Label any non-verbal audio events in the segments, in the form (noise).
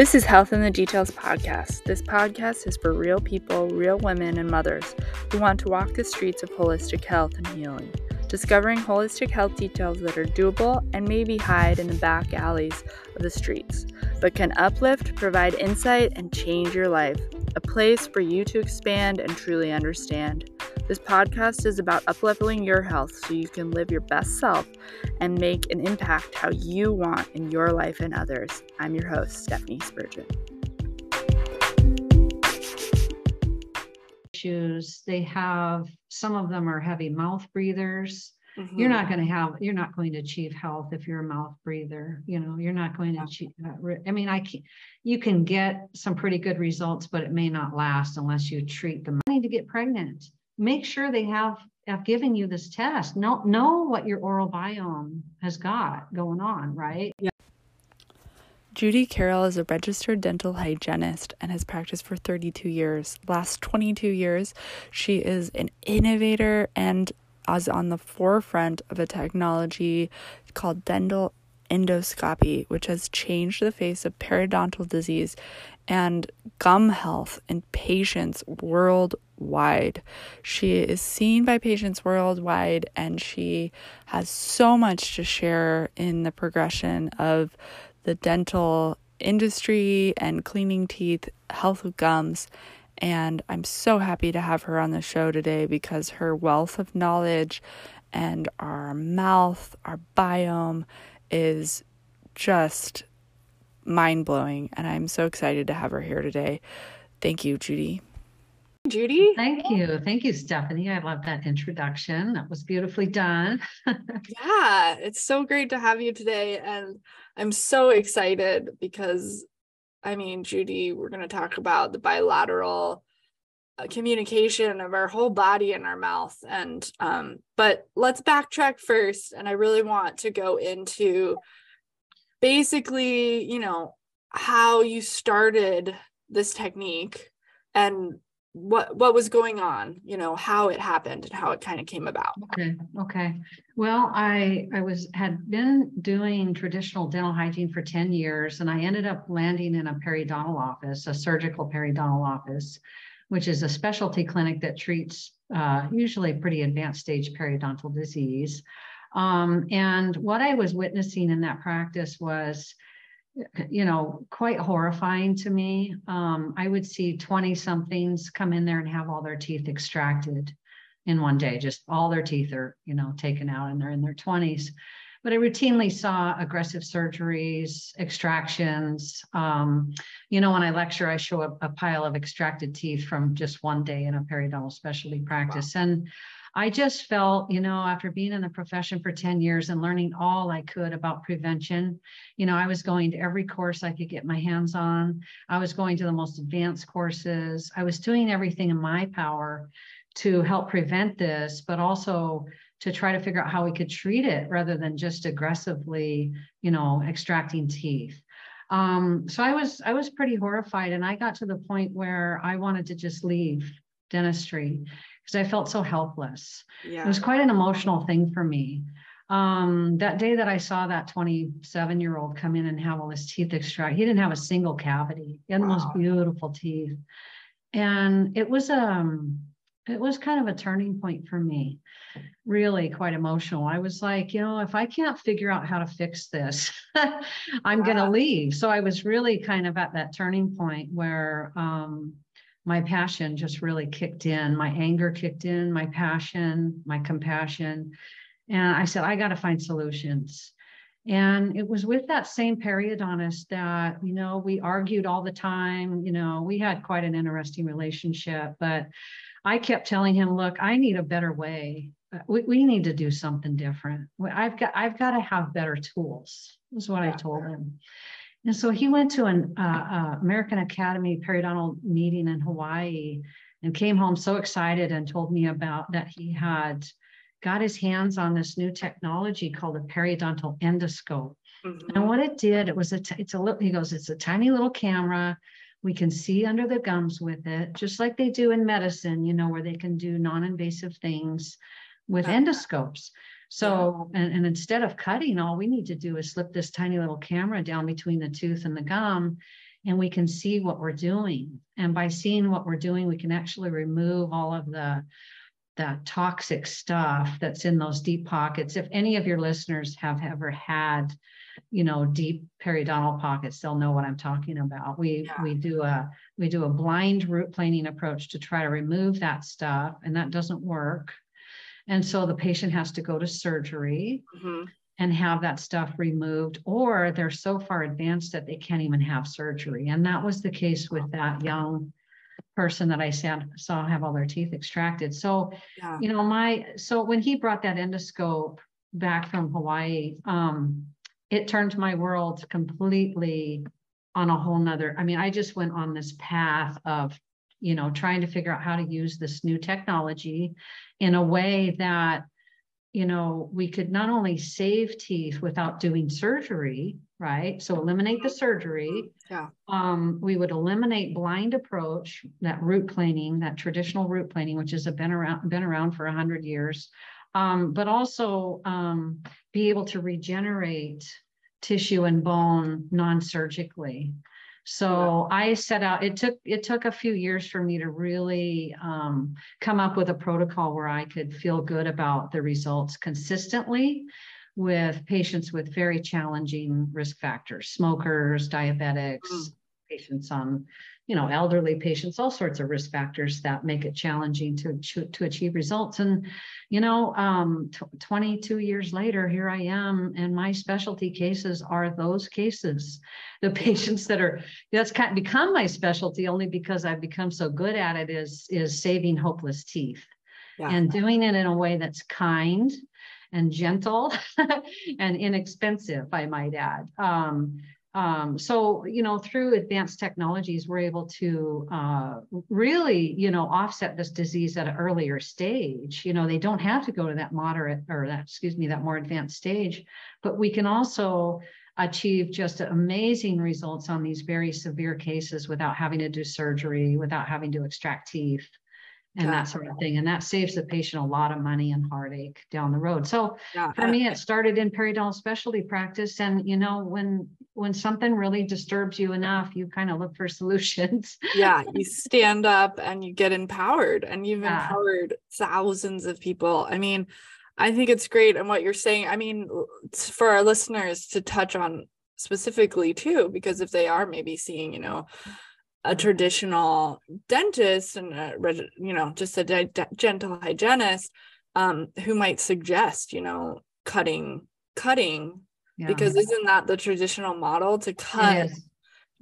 This is Health in the Details podcast. This podcast is for real people, real women, and mothers who want to walk the streets of holistic health and healing, discovering holistic health details that are doable and maybe hide in the back alleys of the streets, but can uplift, provide insight, and change your life. A place for you to expand and truly understand. This podcast is about upleveling your health so you can live your best self and make an impact how you want in your life and others. I'm your host, Stephanie Spurgeon. Issues they have, some of them are heavy mouth breathers. Mm-hmm. You're not going to have, you're not going to achieve health if you're a mouth breather. You know, you're not going to achieve. Uh, I mean, I can, you can get some pretty good results, but it may not last unless you treat them. I need to get pregnant make sure they have have given you this test. Know know what your oral biome has got going on, right? Yeah. Judy Carroll is a registered dental hygienist and has practiced for 32 years. Last 22 years, she is an innovator and is on the forefront of a technology called dental endoscopy, which has changed the face of periodontal disease and gum health in patients worldwide. She is seen by patients worldwide and she has so much to share in the progression of the dental industry and cleaning teeth, health of gums. And I'm so happy to have her on the show today because her wealth of knowledge and our mouth, our biome is just mind blowing. And I'm so excited to have her here today. Thank you, Judy. Judy. Thank you. Thank you, Stephanie. I love that introduction. That was beautifully done. (laughs) yeah, it's so great to have you today. And I'm so excited because, I mean, Judy, we're going to talk about the bilateral uh, communication of our whole body and our mouth and um but let's backtrack first and i really want to go into basically you know how you started this technique and what what was going on you know how it happened and how it kind of came about okay okay well i i was had been doing traditional dental hygiene for 10 years and i ended up landing in a periodontal office a surgical periodontal office which is a specialty clinic that treats uh, usually pretty advanced stage periodontal disease. Um, and what I was witnessing in that practice was, you know, quite horrifying to me. Um, I would see 20 somethings come in there and have all their teeth extracted in one day, just all their teeth are, you know, taken out and they're in their 20s but I routinely saw aggressive surgeries, extractions. Um, you know, when I lecture, I show a, a, pile of extracted teeth from just one day in a periodontal specialty practice. Wow. And I just felt, you know, after being in the profession for 10 years and learning all I could about prevention, you know, I was going to every course I could get my hands on. I was going to the most advanced courses. I was doing everything in my power to help prevent this, but also to try to figure out how we could treat it rather than just aggressively, you know, extracting teeth. Um, so I was I was pretty horrified, and I got to the point where I wanted to just leave dentistry because I felt so helpless. Yeah. It was quite an emotional thing for me. Um, that day that I saw that 27 year old come in and have all his teeth extracted, he didn't have a single cavity. He had wow. the most beautiful teeth. And it was um it was kind of a turning point for me really quite emotional i was like you know if i can't figure out how to fix this (laughs) i'm wow. going to leave so i was really kind of at that turning point where um, my passion just really kicked in my anger kicked in my passion my compassion and i said i got to find solutions and it was with that same periodontist that you know we argued all the time you know we had quite an interesting relationship but I kept telling him, look, I need a better way. We, we need to do something different. I've got I've got to have better tools. Is what I told him. And so he went to an uh, uh, American Academy periodontal meeting in Hawaii and came home so excited and told me about that he had got his hands on this new technology called a periodontal endoscope. Mm-hmm. And what it did, it was a t- it's a little he goes, it's a tiny little camera we can see under the gums with it, just like they do in medicine, you know, where they can do non invasive things with endoscopes. So, and, and, instead of cutting, all we need to do is slip this tiny little camera down between the tooth and the gum. and we can see what we're doing. And by seeing what we're doing, we can actually remove all of the that toxic stuff that's in those deep pockets. If any of your listeners have ever had, you know, deep periodontal pockets, they'll know what I'm talking about. We yeah. we do a we do a blind root planing approach to try to remove that stuff, and that doesn't work. And so the patient has to go to surgery. Mm-hmm and have that stuff removed, or they're so far advanced that they can't even have surgery. And that was the case with that young person that I saw, saw have all their teeth extracted. So, yeah. you know, my so when he brought that endoscope back from Hawaii, um, it turned my world completely on a whole nother. I mean, I just went on this path of, you know, trying to figure out how to use this new technology in a way that you know, we could not only save teeth without doing surgery, right? So eliminate the surgery. Yeah. Um, we would eliminate blind approach, that root planing, that traditional root planing, which has been around been around for a hundred years, um, but also um, be able to regenerate tissue and bone non-surgically. So yeah. I set out, it took, it took a few years for me to really um, come up with a protocol where I could feel good about the results consistently with patients with very challenging risk factors, smokers, diabetics, mm. patients on you know, elderly patients, all sorts of risk factors that make it challenging to, to, achieve results. And, you know, um, t- 22 years later, here I am, and my specialty cases are those cases. The (laughs) patients that are, that's kind of become my specialty only because I've become so good at it is, is saving hopeless teeth yeah. and doing it in a way that's kind and gentle (laughs) and inexpensive, I might add. Um, um, so, you know, through advanced technologies, we're able to uh, really, you know, offset this disease at an earlier stage. You know, they don't have to go to that moderate or that, excuse me, that more advanced stage, but we can also achieve just amazing results on these very severe cases without having to do surgery, without having to extract teeth and yeah. that sort of thing. And that saves the patient a lot of money and heartache down the road. So yeah. for me, it started in periodontal specialty practice. And you know, when when something really disturbs you enough, you kind of look for (laughs) solutions. yeah, you stand up and you get empowered and you've yeah. empowered thousands of people. I mean, I think it's great and what you're saying. I mean, for our listeners to touch on specifically too, because if they are maybe seeing, you know, a traditional dentist and a, you know just a di- dental hygienist um, who might suggest you know cutting cutting yeah. because isn't that the traditional model to cut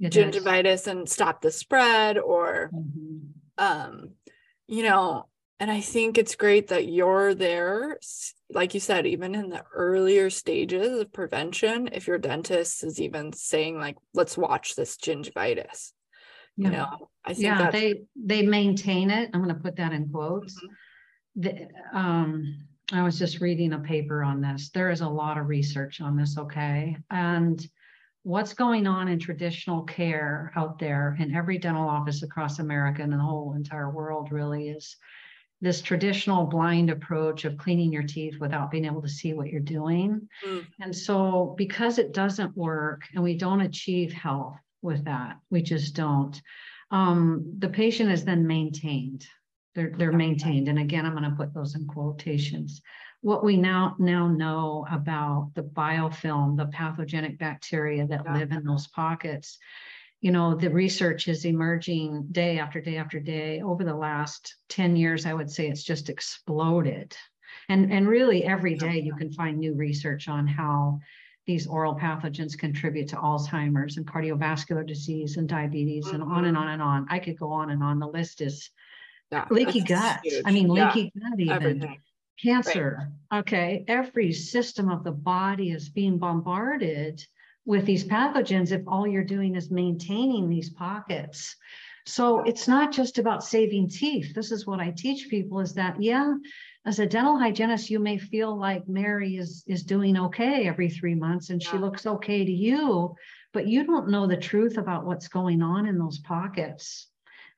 gingivitis is. and stop the spread or mm-hmm. um you know and i think it's great that you're there like you said even in the earlier stages of prevention if your dentist is even saying like let's watch this gingivitis. You know i think yeah they they maintain it i'm going to put that in quotes mm-hmm. the, um i was just reading a paper on this there is a lot of research on this okay and what's going on in traditional care out there in every dental office across america and the whole entire world really is this traditional blind approach of cleaning your teeth without being able to see what you're doing. Mm. And so, because it doesn't work and we don't achieve health, with that. We just don't. Um, the patient is then maintained. They're, they're maintained. And again, I'm going to put those in quotations. What we now now know about the biofilm, the pathogenic bacteria that yeah. live in those pockets, you know, the research is emerging day after day after day. Over the last 10 years, I would say it's just exploded. And, and really every day you can find new research on how these oral pathogens contribute to Alzheimer's and cardiovascular disease and diabetes mm-hmm. and on and mm-hmm. on and on. I could go on and on. The list is yeah, leaky gut. Huge. I mean, leaky yeah. gut, even Everything. cancer. Right. Okay. Every system of the body is being bombarded with these pathogens if all you're doing is maintaining these pockets. So it's not just about saving teeth. This is what I teach people is that, yeah, as a dental hygienist, you may feel like Mary is is doing okay every three months and yeah. she looks okay to you, but you don't know the truth about what's going on in those pockets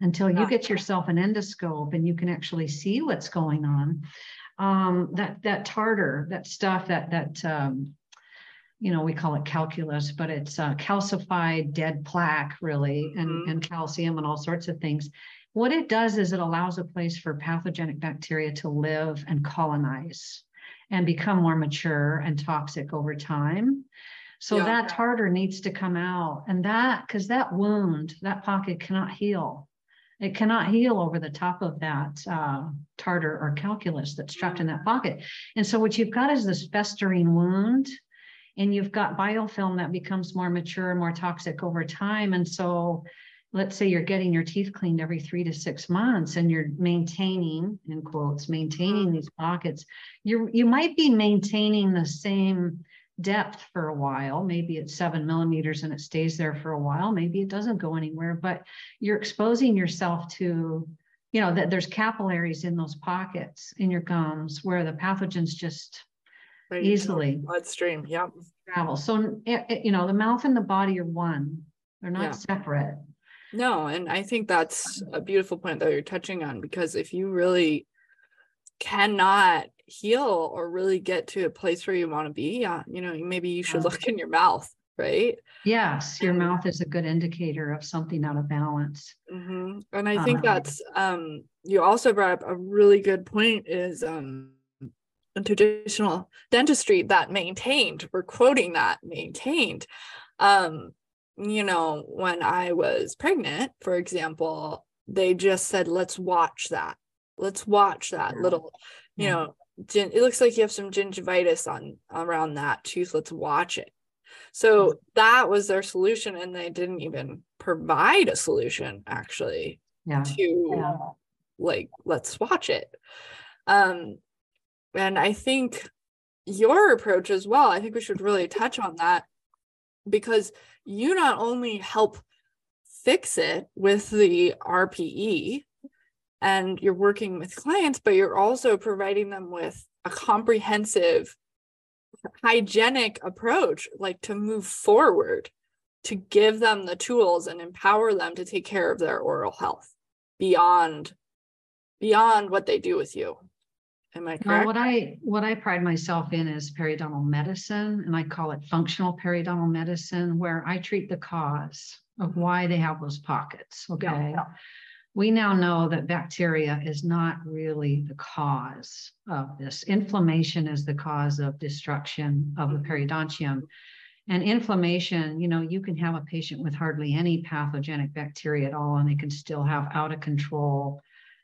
until you get yourself an endoscope and you can actually see what's going on. Um, that that tartar, that stuff, that that um, you know, we call it calculus, but it's uh, calcified dead plaque, really, and, Mhm. and calcium and all sorts of things. What it does is it allows a place for pathogenic bacteria to live and colonize and become more mature and toxic over time. So Yeah. that tartar needs to come out and that, because that wound, that pocket cannot heal. It cannot heal over the top of that uh, tartar or calculus that's trapped in that pocket. And so what you've got is this festering wound and you've got biofilm that becomes more mature, and more toxic over time. And so let's say you're getting your teeth cleaned every three to six months and you're maintaining in quotes maintaining mm-hmm. these pockets you you might be maintaining the same depth for a while maybe it's seven millimeters and it stays there for a while maybe it doesn't go anywhere but you're exposing yourself to you know that there's capillaries in those pockets in your gums where the pathogens just Right. easily Bloodstream. Yep. travel so it- it- eh, eh, you know the mouth and the body are one they're not Yeah. separate No, and I think that's a beautiful point that you're touching on because if you really cannot heal or really get to a place where you want to be, yeah, you know, maybe you should look in your mouth, right? yes your mouth is a good indicator of something out of balance hmm And I think Um, that's um you also brought up a really good point is um in traditional dentistry that maintained, we're quoting that maintained. Um, you know, when I was pregnant, for example, they just said, let's watch that. Let's watch that little, you Yeah. know, gin- it looks like you have some gingivitis on around that tooth. Let's watch it. So that was their solution, and they didn't even provide a solution actually yeah to yeah like let's watch it um and i think your approach as well i think we should really touch on that because you not only help fix it with the rpe and you're working with clients but you're also providing them with a comprehensive hygienic approach like to move forward to give them the tools and empower them to take care of their oral health beyond beyond what they do with you am i correct what I what I pride myself in is periodontal medicine, and I call it functional periodontal medicine, where I treat the cause of mm-hmm. why they have those pockets. Okay. We now know that bacteria is not really the cause of this. Inflammation is the cause of destruction of the mm-hmm. periodontium. And inflammation, you know, you can have a patient with hardly any pathogenic bacteria at all, and they can still have out of control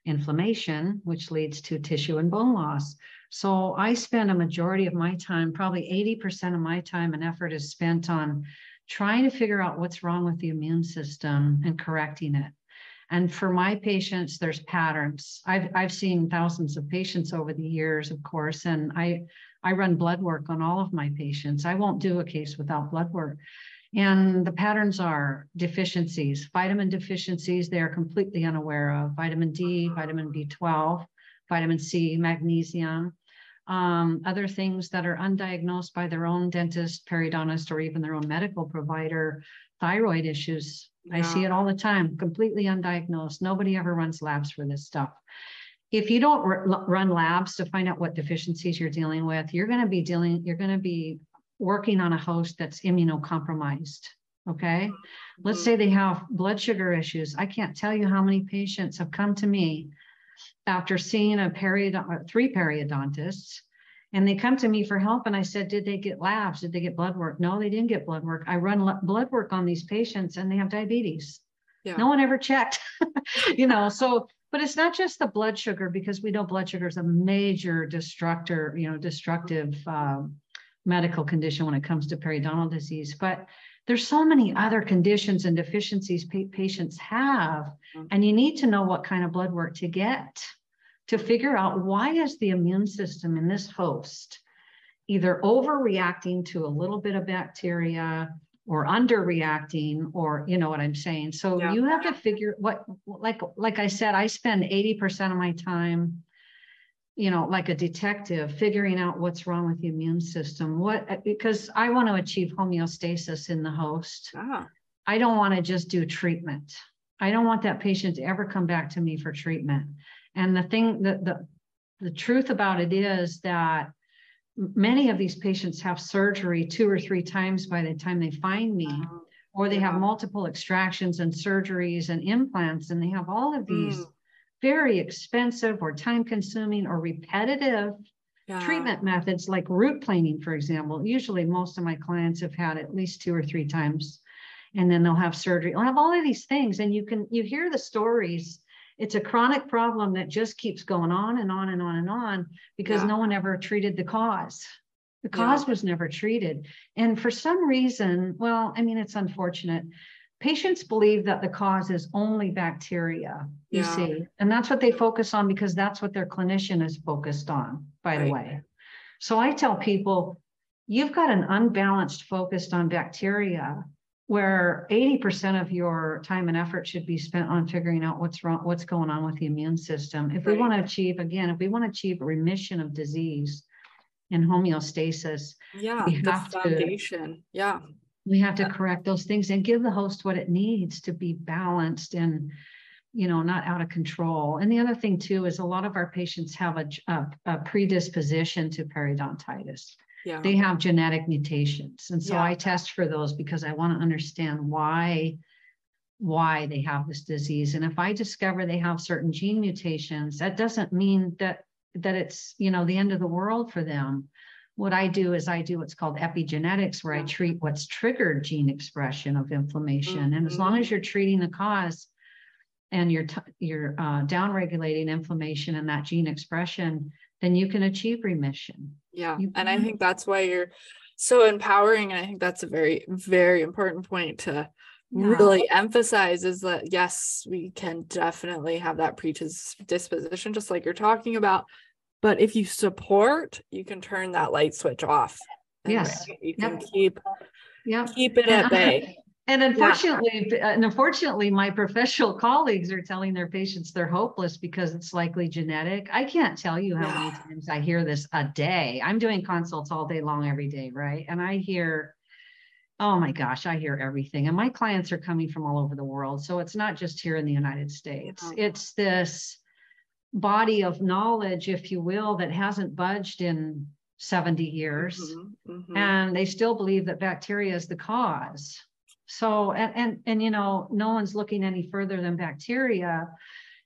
inflammation, which leads to tissue and bone loss. So I spend a majority of my time, probably 80% of my time and effort is spent on trying to figure out what's wrong with the immune system and correcting it. And for my patients, there's patterns. I've I've seen thousands of patients over the years, of course, and I I run blood work on all of my patients. I won't do a case without blood work. And the patterns are deficiencies, vitamin deficiencies, they are completely unaware of vitamin D, vitamin B12, vitamin C, magnesium, um, other things that are undiagnosed by their own dentist, periodontist, or even their own medical provider, thyroid issues. I see it all the time, completely undiagnosed. Nobody ever runs labs for this stuff. If you don't r- run labs to find out what deficiencies you're dealing with, you're going to be dealing, you're going to be working on a host that's immunocompromised. Okay. Let's Mhm. say they have blood sugar issues. I can't tell you how many patients have come to me after seeing a period, three periodontists, and they come to me for help. And I said, Did they get labs? Did they get blood work? No, they didn't get blood work. I run le- blood work on these patients and they have diabetes. yeah No one ever checked, (laughs) you know. So, but it's not just the blood sugar because we know blood sugar is a major destructor, you know, destructive um, medical condition when it comes to periodontal disease. But there's so many other conditions and deficiencies pa- patients have, Mhm. and you need to know what kind of blood work to get to figure out why is the immune system in this host either overreacting to a little bit of bacteria or underreacting or you know what i'm saying so Yeah. you have to figure what like like i said i spend 80% of my time you know like a detective figuring out what's wrong with the immune system what because i want to achieve homeostasis in the host ah, I don't want to just do treatment. I don't want that patient to ever come back to me for treatment. And the thing that the the truth about it is that many of these patients have surgery two or three times by the time they find me, wow. or they have multiple extractions and surgeries and implants, and they have all of these mm. Very expensive or time consuming or repetitive yeah. treatment methods like root planing, for example. Usually, most of my clients have had at least two or three times, and then they'll have surgery. They'll have all of these things, and you can you hear the stories. It's a chronic problem that just keeps going on and on and on and on because yeah. no one ever treated the cause. The cause yeah. was never treated. And for some reason, well, I mean, it's unfortunate patients believe that the cause is only bacteria you yeah. see and that's what they focus on because that's what their clinician is focused on by right. the way so i tell people you've got an unbalanced focused on bacteria where 80% of your time and effort should be spent on figuring out what's wrong what's going on with the immune system if right. we want to achieve again if we want to achieve remission of disease and homeostasis yeah we have the foundation to, yeah we have to correct those things and give the host what it needs to be balanced and you know not out of control. And the other thing too is a lot of our patients have a, a, a predisposition to periodontitis. Yeah. they have genetic mutations. And so yeah. i test for those because i want to understand why why they have this disease. And if i discover they have certain gene mutations that doesn't mean that that it's you know the end of the world for them what I do is I do what's called epigenetics, where I treat what's triggered gene expression of inflammation. Mm-hmm. And as long as mm-hmm. you're treating the cause and you're t- you're uh, down regulating inflammation and that gene expression, then you can achieve remission. Yeah, and I think that's why you're so empowering. And I think that's a very very important point to yeah. really emphasize is that yes, we can definitely have that predisposition, just like you're talking about but if you support, you can turn that light switch off. Yes. You can yep. keep yep. keep it at bay. (laughs) And unfortunately, yeah. and unfortunately, my professional (laughs) colleagues are telling their patients they're hopeless because it's likely genetic. I can't tell you how many (sighs) times I hear this a day. I'm doing consults all day long, every day, right? And I hear, oh my gosh, I hear everything. And my clients are coming from all over the world. So it's not just here in the United States. Mm-hmm. It's this body of knowledge, if you will, that hasn't budged in 70 years. Mm-hmm, mm-hmm. And they still believe that bacteria is the cause. So, and, and, and, you know, no one's looking any further than bacteria,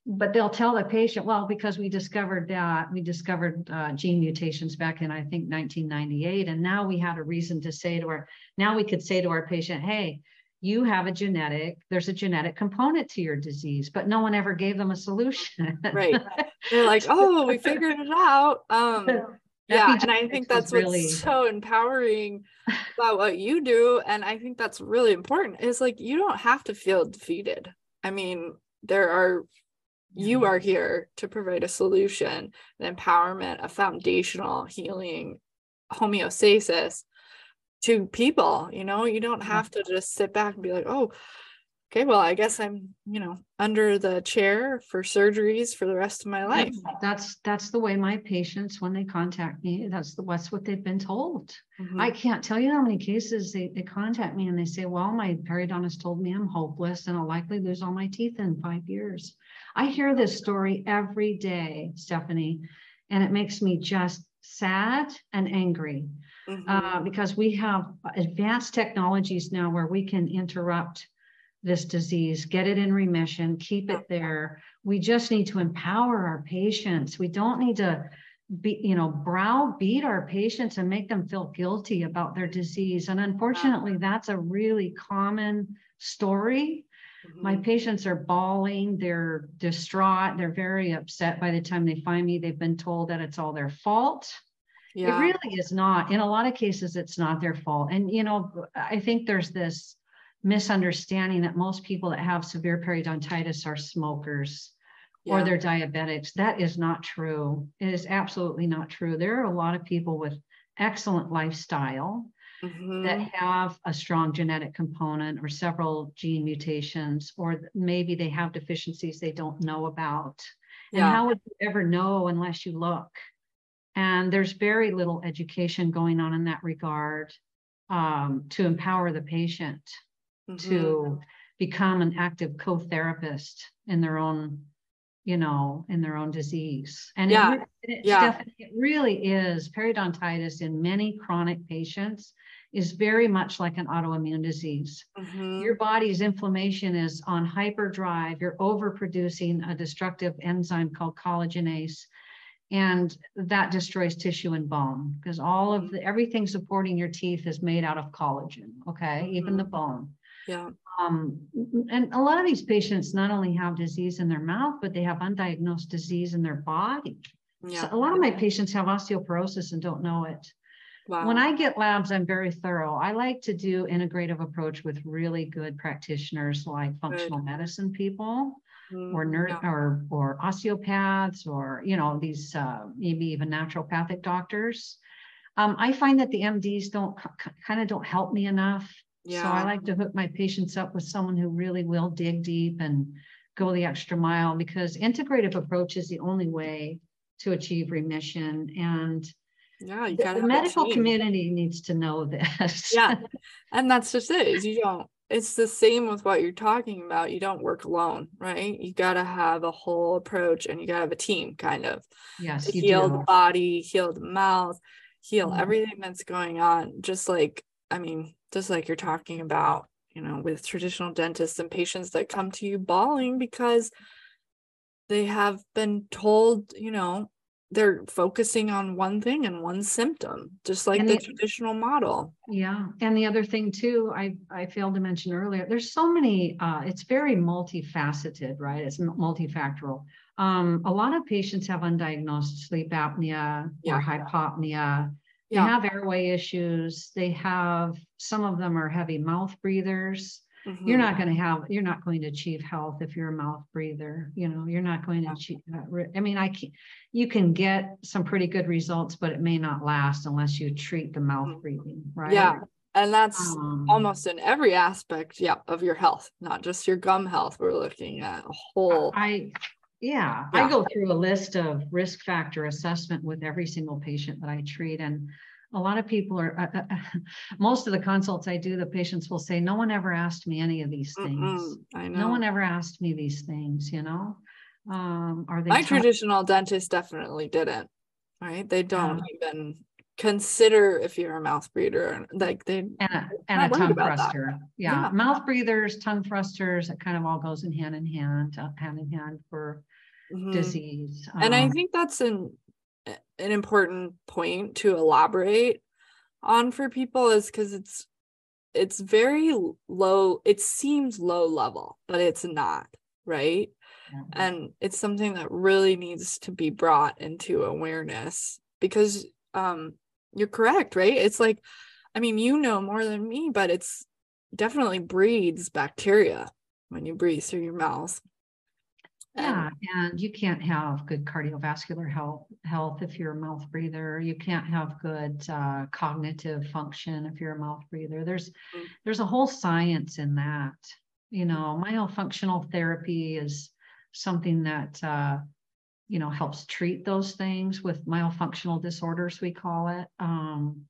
but they'll tell the patient, well, because we discovered that, we discovered uh, gene mutations back in, I think, 1998. And now we had a reason to say to our, now we could say to our patient, hey, you have a genetic there's a genetic component to your disease but no one ever gave them a solution. Right. (laughs) They're like oh we figured it out. Um (laughs) yeah and i think that's what's really... so empowering (laughs) about what you do and i think that's really important is like you don't have to feel defeated. I mean there are you are here to provide a solution an empowerment a foundational healing homeostasis to people you know? You don't have to just sit back and be like oh okay well i guess i'm you know under the chair for surgeries for the rest of my life. that's that's the way my patients when they contact me that's the that's what they've been told. Mm-hmm. i can't tell you how many cases they, they contact me and they say well my periodontist told me i'm hopeless and i'll likely lose all my teeth in five years. I hear this story every day stephanie and it makes me just sad and angry mm-hmm. uh, because we have advanced technologies now where we can interrupt this disease, get it in remission, keep it there. We just need to empower our patients. We don't need to be, you know, browbeat our patients and make them feel guilty about their disease. And unfortunately, that's a really common story. Mm-hmm. My patients are bawling, they're distraught, they're very upset by the time they find me. They've been told that it's all their fault. Yeah. It really is not. In a lot of cases, it's not their fault. And, you know, I think there's this misunderstanding that most people that have severe periodontitis are smokers yeah. or they're diabetics. That is not true. It is absolutely not true. There are a lot of people with excellent lifestyle mm-hmm. that have a strong genetic component or several gene mutations, or maybe they have deficiencies they don't know about. And how would you ever know unless you look? And there's very little education going on in that regard um, to empower the patient mm-hmm. to become an active co-therapist in their own, you know, in their own disease. And yeah. it, it, yeah. it really is periodontitis in many chronic patients is very much like an autoimmune disease. Mm-hmm. Your body's inflammation is on hyperdrive. You're overproducing a destructive enzyme called collagenase, and that destroys tissue and bone because all of the everything supporting your teeth is made out of collagen. Okay, mm-hmm. even the bone. Yeah. Um, and a lot of these patients not only have disease in their mouth, but they have undiagnosed disease in their body. Yeah. So a lot of my patients have osteoporosis and don't know it. Wow. When I get labs, I'm very thorough. I like to do integrative approach with really good practitioners like functional good. medicine people mm, or nurse yeah. or or osteopaths or you know these uh, maybe even naturopathic doctors. Um, I find that the MDs don't kind of don't help me enough. Yeah. So I like to hook my patients up with someone who really will dig deep and go the extra mile because integrative approach is the only way to achieve remission and yeah, you got the medical community needs to know (laughs) this. yeah, and that's just it. Is you don't. It's the same with what you're talking about. You don't work alone, right? You got to have a whole approach, and you got to have a team, kind of. Yes, heal do. the body, heal the mouth, heal mm-hmm. everything that's going on. Just like I mean, just like you're talking about, you know, with traditional dentists and patients that come to you bawling because they have been told, you know, they're focusing on one thing and one symptom just like the, the, traditional model. Yeah and the other thing too i i failed to mention earlier there's so many uh, it's very multifaceted right? It's multifactorial. Um, a lot of patients have undiagnosed sleep apnea yeah. or hypopnea. They have airway issues. They have some of them are heavy mouth breathers Mm-hmm. You're not going to have, you're not going to achieve health if you're a mouth breather. You know, you're not going to achieve. Uh, I mean, I can, you can get some pretty good results, but it may not last unless you treat the mouth mm-hmm. breathing, right? Yeah. And that's um, almost in every aspect, yeah, of your health, not just your gum health. We're looking at a whole. I, yeah, yeah, I go through a list of risk factor assessment with every single patient that I treat. And a lot of people are uh, uh, (laughs) most of the consults i do the patients will say no one ever asked me any of these things I know. no one ever asked me these things you know um are they my traditional dentist definitely didn't right they don't even consider if you're a mouth breather like they and a, and a tongue thruster yeah. yeah. mouth breathers tongue thrusters it kind of all goes in hand in hand uh, hand in hand for mm-hmm. disease and um, i think that's an an important point to elaborate on for people is because it's it's very low it seems low level but it's not right? Mm-hmm. and it's something that really needs to be brought into awareness because um you're correct right? It's like i mean you know more than me but it's definitely breeds bacteria when you breathe through your mouth yeah, and you can't have good cardiovascular health health if you're a mouth breather. You can't have good uh, cognitive function if you're a mouth breather. There's mm-hmm. there's a whole science in that. You know, myofunctional therapy is something that uh, you know helps treat those things with myofunctional disorders. We call it. Um,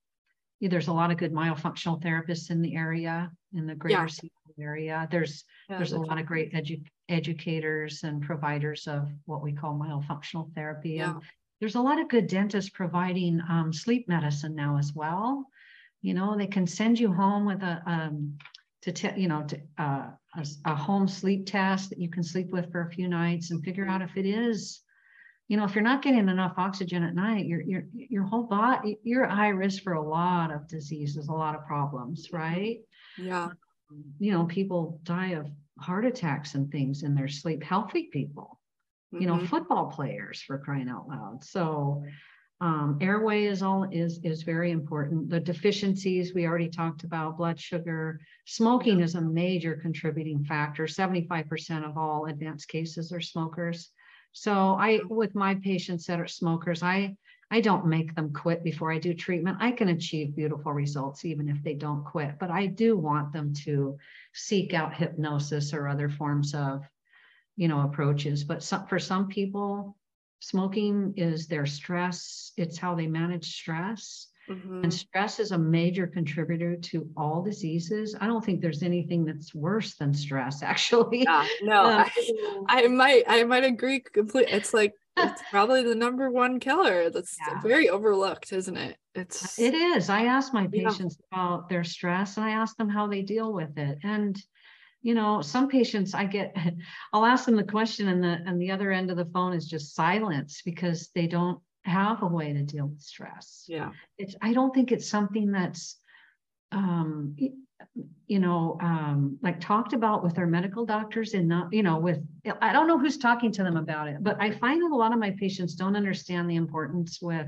there's a lot of good myofunctional therapists in the area in the greater yeah. Seattle area. There's yeah, there's a lot of great edu- educators and providers of what we call myofunctional therapy. Yeah. And there's a lot of good dentists providing um, sleep medicine now as well. You know, they can send you home with a um, to te- you know to, uh, a, a home sleep test that you can sleep with for a few nights and figure out if it is you know if you're not getting enough oxygen at night your your your whole body you're at high risk for a lot of diseases a lot of problems right yeah you know people die of heart attacks and things in their sleep healthy people mm-hmm. you know mm-hmm. football players for crying out loud. So um, airway is all is is very important. The deficiencies we already talked about blood sugar smoking is a major contributing factor. 75% of all advanced cases are smokers. So i with my patients that are smokers i I don't make them quit before I do treatment. I can achieve beautiful results even if they don't quit, but I do want them to seek out hypnosis or other forms of, you know, approaches. But some, for some people, smoking is their stress. It's how they manage stress. Mm-hmm. And stress is a major contributor to all diseases. I don't think there's anything that's worse than stress, (laughs) actually. Yeah, no, um, I, I, might, I might agree completely. It's like it's (laughs) probably the number one killer. That's yeah. very overlooked, isn't it? It's it is. I ask my patients yeah. about their stress, and I ask them how they deal with it, and you know some patients i get (laughs) i'll ask them the question and the and the other end of the phone is just silence because they don't have a way to deal with stress. Yeah. It's I don't think it's something that's um you know um like talked about with their medical doctors and not you know with I don't know who's talking to them about it, but I find that a lot of my patients don't understand the importance with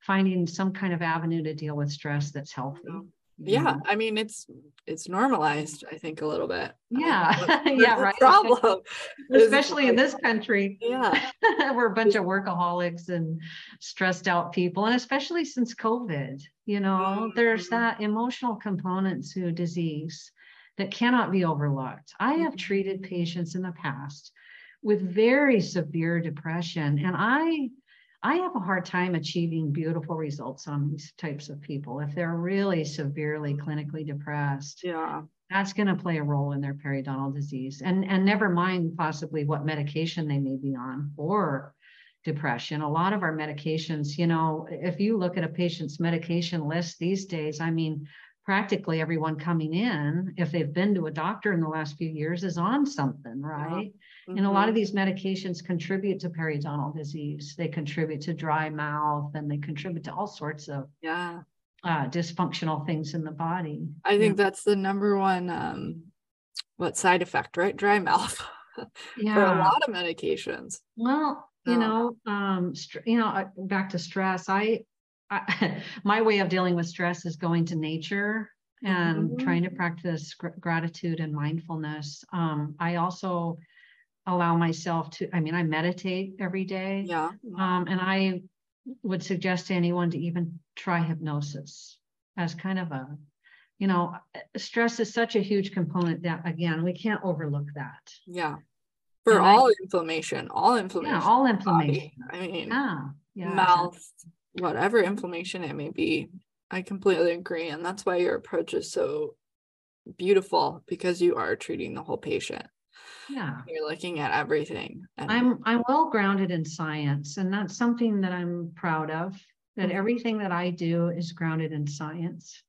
finding some kind of avenue to deal with stress that's healthy yeah i mean it's it's normalized i think a little bit. Yeah. (laughs) yeah right. Problem? (laughs) Especially in this country (laughs) yeah. we're a bunch of workaholics and stressed out people and especially since covid you know mm-hmm. there's that emotional component to disease that cannot be overlooked. I have mm-hmm. treated patients in the past with very severe depression and i I have a hard time achieving beautiful results on these types of people. If they're really severely clinically depressed, yeah, that's going to play a role in their periodontal disease. And and never mind possibly what medication they may be on for depression. A lot of our medications, you know, if you look at a patient's medication list these days, I mean, practically everyone coming in, if they've been to a doctor in the last few years, is on something, right? Mm-hmm. And a lot of mm-hmm. these medications contribute to periodontal disease. They contribute to dry mouth and they contribute to all sorts of yeah uh, dysfunctional things in the body. I think yeah. that's the number one um, what side effect, right? Dry mouth. yeah. (laughs) For a lot of medications. Well, you oh. know, um, st- you know, back to stress. I, I, (laughs) my way of dealing with stress is going to nature and mm-hmm. trying to practice gr- gratitude and mindfulness. Um, I also allow myself to i mean i meditate every day. Yeah. Um, and i would suggest to anyone to even try hypnosis as kind of a you know stress is such a huge component that again we can't overlook that. Yeah. For and all I, inflammation all inflammation yeah all inflammation body. i mean yeah, yeah. mouth whatever inflammation it may be i completely agree. And that's why your approach is so beautiful because you are treating the whole patient yeah. You're looking at everything and- i'm i'm well grounded in science and that's something that i'm proud of that mm-hmm. everything that i do is grounded in science.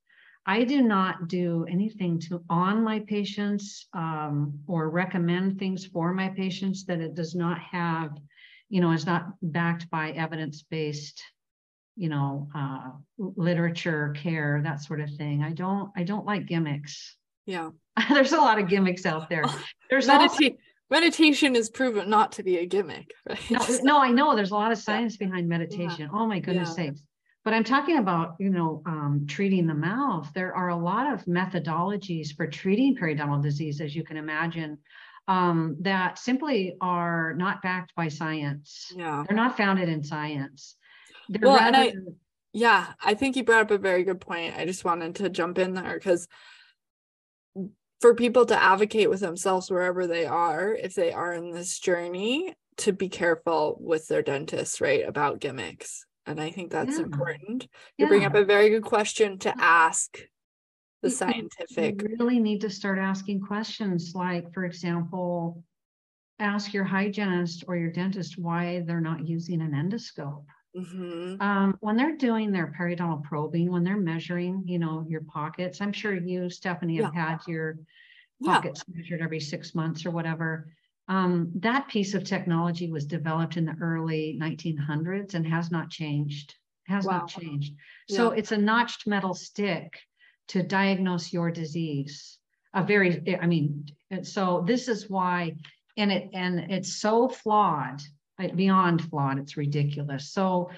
I do not do anything to on my patients um, or recommend things for my patients that it does not have you know is not backed by evidence-based you know uh, literature care that sort of thing. I don't i don't like gimmicks yeah (laughs) there's a lot of gimmicks out there. (laughs) There's Medita- also- meditation is proven not to be a gimmick, (laughs) right? No, no I know there's a lot of science yeah. behind meditation. Yeah. Oh my goodness yeah. sakes. But I'm talking about, you know, um, treating the mouth. There are a lot of methodologies for treating periodontal disease, as you can imagine, um, that simply are not backed by science. Yeah. They're not founded in science. They're well, and I, yeah, I think you brought up a very good point. I just wanted to jump in there because for people to advocate with themselves wherever they are, if they are in this journey, to be careful with their dentist, right, about gimmicks. And I think that's yeah. important. You yeah. bring up a very good question to ask the scientific. You really need to start asking questions like, for example, ask your hygienist or your dentist why they're not using an endoscope. Mm-hmm. Um, when they're doing their periodontal probing, when they're measuring, you know, your pockets, I'm sure you, Stephanie, have yeah. had your pockets yeah. measured every six months or whatever. Um, that piece of technology was developed in the early 1900s and has not changed. Has wow. not changed. So yeah. it's a notched metal stick to diagnose your disease. A very, I mean, so this is why, and it and it's so flawed beyond flawed. It's ridiculous. So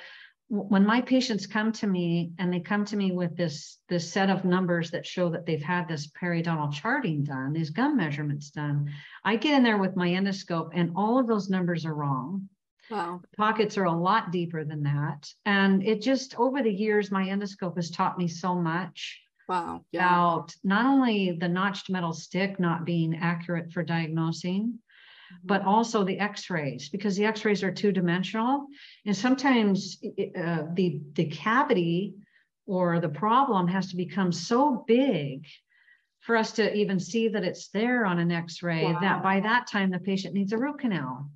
when my patients come to me and they come to me with this this set of numbers that show that they've had this periodontal charting done these gum measurements done i get in there with my endoscope and all of those numbers are wrong wow pockets are a lot deeper than that and it just over the years my endoscope has taught me so much wow yeah. about not only the notched metal stick not being accurate for diagnosing but also the x-rays because the x-rays are two dimensional and sometimes uh, the the cavity or the problem has to become so big for us to even see that it's there on an x-ray wow. that by that time the patient needs a root canal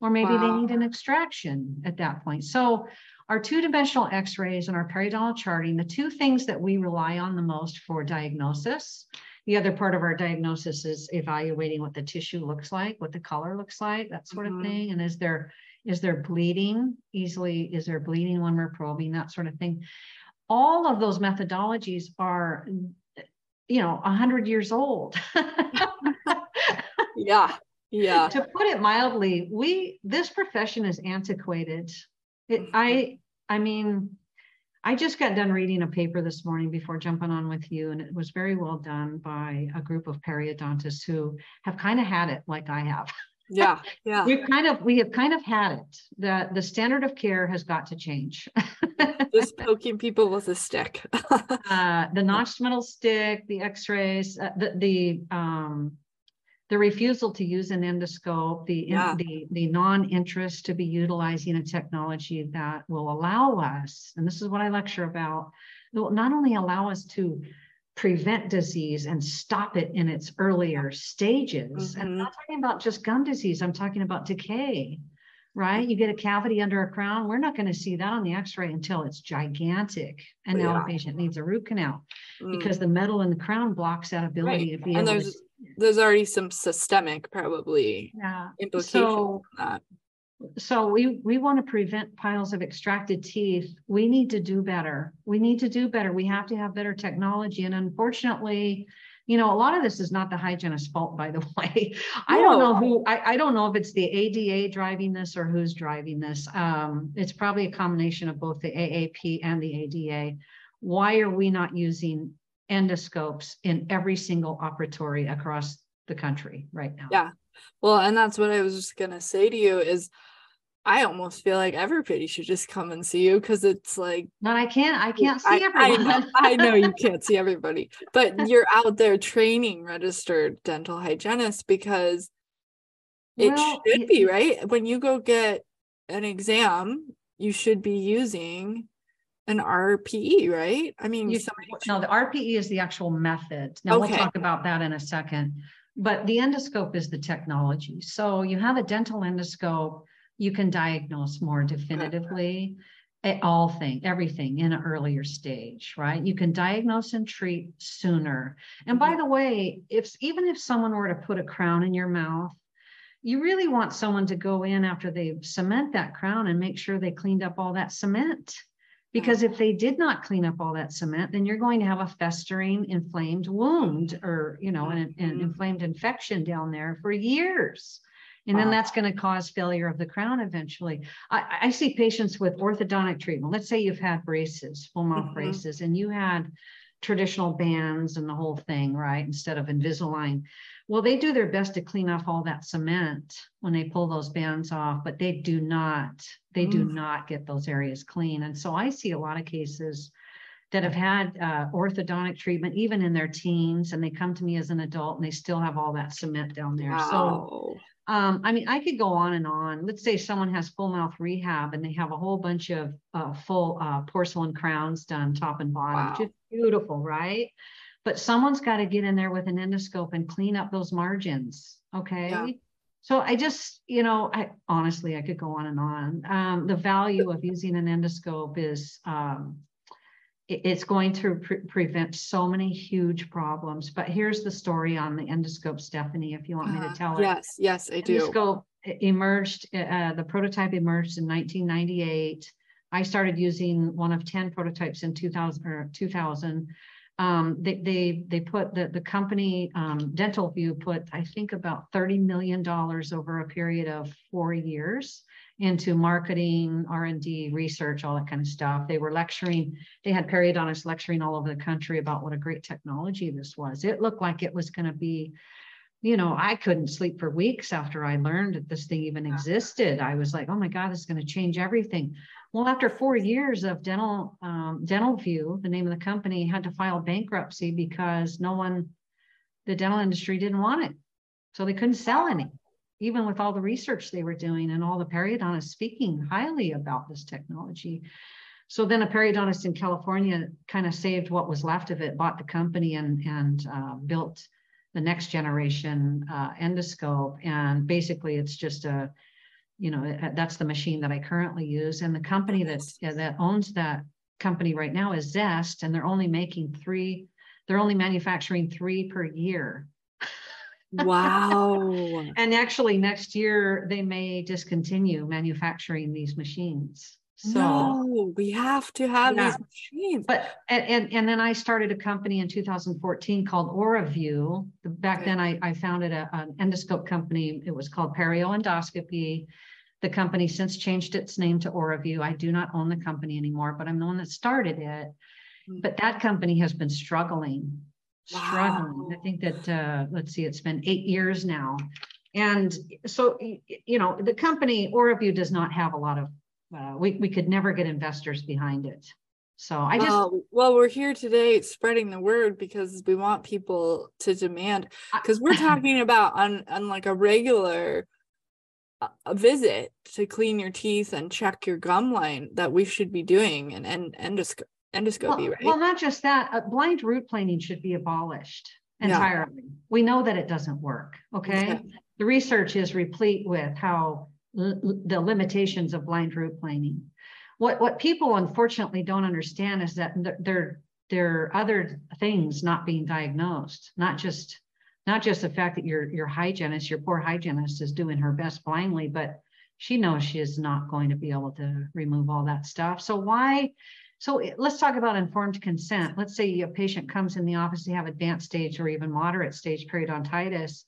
or maybe wow. they need an extraction at that point so our two-dimensional x-rays and our periodontal charting the two things that we rely on the most for diagnosis the other part of our diagnosis is evaluating what the tissue looks like what the color looks like that sort mm-hmm. of thing and is there is there bleeding easily is there bleeding when we're probing that sort of thing all of those methodologies are you know, a hundred years old. (laughs) yeah. Yeah. To put it mildly, we this profession is antiquated. It. I I mean, I just got done reading a paper this morning before jumping on with you, and it was very well done by a group of periodontists who have kind of had it like I have. Yeah (laughs) yeah. We kind of we have kind of had it. The the standard of care has got to change. (laughs) Just poking people with a stick. (laughs) Uh, the notched metal stick the x-rays uh, the the um the refusal to use an endoscope the yeah. the the non-interest to be utilizing a technology that will allow us and this is what i lecture about it will not only allow us to prevent disease and stop it in its earlier stages. Mm-hmm. And I'm not talking about just gum disease, I'm talking about decay, right? You get a cavity under a crown, we're not going to see that on the x ray until it's gigantic. And now yeah. the patient needs a root canal mm. because the metal in the crown blocks that ability right. to be and able to. There's already some systemic, probably, yeah. implications so, that. so we we want to prevent piles of extracted teeth. We need to do better. We need to do better. We have to have better technology. And unfortunately you know a lot of this is not the hygienist's fault by the (laughs) way. I don't know who I, I don't know if it's the ada driving this or who's driving this. Um, it's probably a combination of both the aap and the ada why are we not using endoscopes in every single operatory across the country right now yeah well, and that's what I was just gonna say to you is I almost feel like everybody should just come and see you because it's like No, I can't I can't see I, everyone. I know, I know you can't see everybody, but you're out there training registered dental hygienists because it well, should be, right? When you go get an exam, you should be using an RPE, right? I mean, you, no, the RPE is the actual method. Now okay. we'll talk about that in a second. But the endoscope is the technology. So you have a dental endoscope, you can diagnose more definitively all thing, everything in an earlier stage, right? You can diagnose and treat sooner. And by the way, if even if someone were to put a crown in your mouth, you really want someone to go in after they cement that crown and make sure they cleaned up all that cement because if they did not clean up all that cement, then you're going to have a festering, inflamed wound or, you know, an, an mm-hmm. inflamed infection down there for years. And then that's going to cause failure of the crown eventually. I, I, see patients with orthodontic treatment. Let's say you've had braces, full mouth mm-hmm. braces, and you had traditional bands and the whole thing, right? Instead of Invisalign. Well, they do their best to clean off all that cement when they pull those bands off, but they do not, they mm. do not get those areas clean. And so I see a lot of cases that have had uh, orthodontic treatment even in their teens and they come to me as an adult and they still have all that cement down there. Wow. So um, I mean, I could go on and on. Let's say someone has full mouth rehab and they have a whole bunch of uh, full uh, porcelain crowns done top and bottom, wow. just beautiful, right? But someone's got to get in there with an endoscope and clean up those margins. Okay. Yeah. So I just, you know, I honestly, I could go on and on. Um, the value of using an endoscope is um, it, it's going to pre- prevent so many huge problems. But here's the story on the endoscope, Stephanie, if you want me to uh-huh. tell it. Yes, yes, I do. Endoscope emerged, uh, the prototype emerged in 1998. I started using one of 10 prototypes in 2000 or 2000 um, they, they, they put the, the company, um, Dental View put, I think about $30 million over a period of four years into marketing, R&D, research, all that kind of stuff. They were lecturing, they had periodontists lecturing all over the country about what a great technology this was. It looked like it was going to be you know, I couldn't sleep for weeks after I learned that this thing even existed. I was like, oh my God, it's going to change everything. Well, after four years of dental um, dental view, the name of the company had to file bankruptcy because no one, the dental industry didn't want it. So they couldn't sell any, even with all the research they were doing and all the periodontists speaking highly about this technology. So then a periodontist in California kind of saved what was left of it, bought the company and, and uh, built the next generation uh, endoscope. And basically it's just a, you know, that's the machine that I currently use. And the company that, that owns that company right now is Zest, and they're only making three, they're only manufacturing three per year. Wow. (laughs) and actually next year they may discontinue manufacturing these machines. So no, we have to have yeah. these machines. But and, and and then I started a company in 2014 called AuraView. Back okay. then I, I founded a, an endoscope company. It was called Perio Endoscopy. The company since changed its name to AuraView. I do not own the company anymore, but I'm the one that started it. Mm. But that company has been struggling, wow. struggling. I think that uh, let's see, it's been eight years now. And so, you know, the company AuraView does not have a lot of uh, we, we could never get investors behind it. So I just well, well, we're here today spreading the word because we want people to demand because we're talking about on on like a regular a visit to clean your teeth and check your gum line that we should be doing and and endoscopy endoscopy well, right well not just that uh, blind root planing should be abolished entirely yeah. we know that it doesn't work okay? okay the research is replete with how the limitations of blind root planing. What what people unfortunately don't understand is that there there are other things not being diagnosed, not just not just the fact that your your hygienist, your poor hygienist is doing her best blindly, but she knows she is not going to be able to remove all that stuff. So why? So let's talk about informed consent. Let's say a patient comes in the office, they have advanced stage or even moderate stage periodontitis,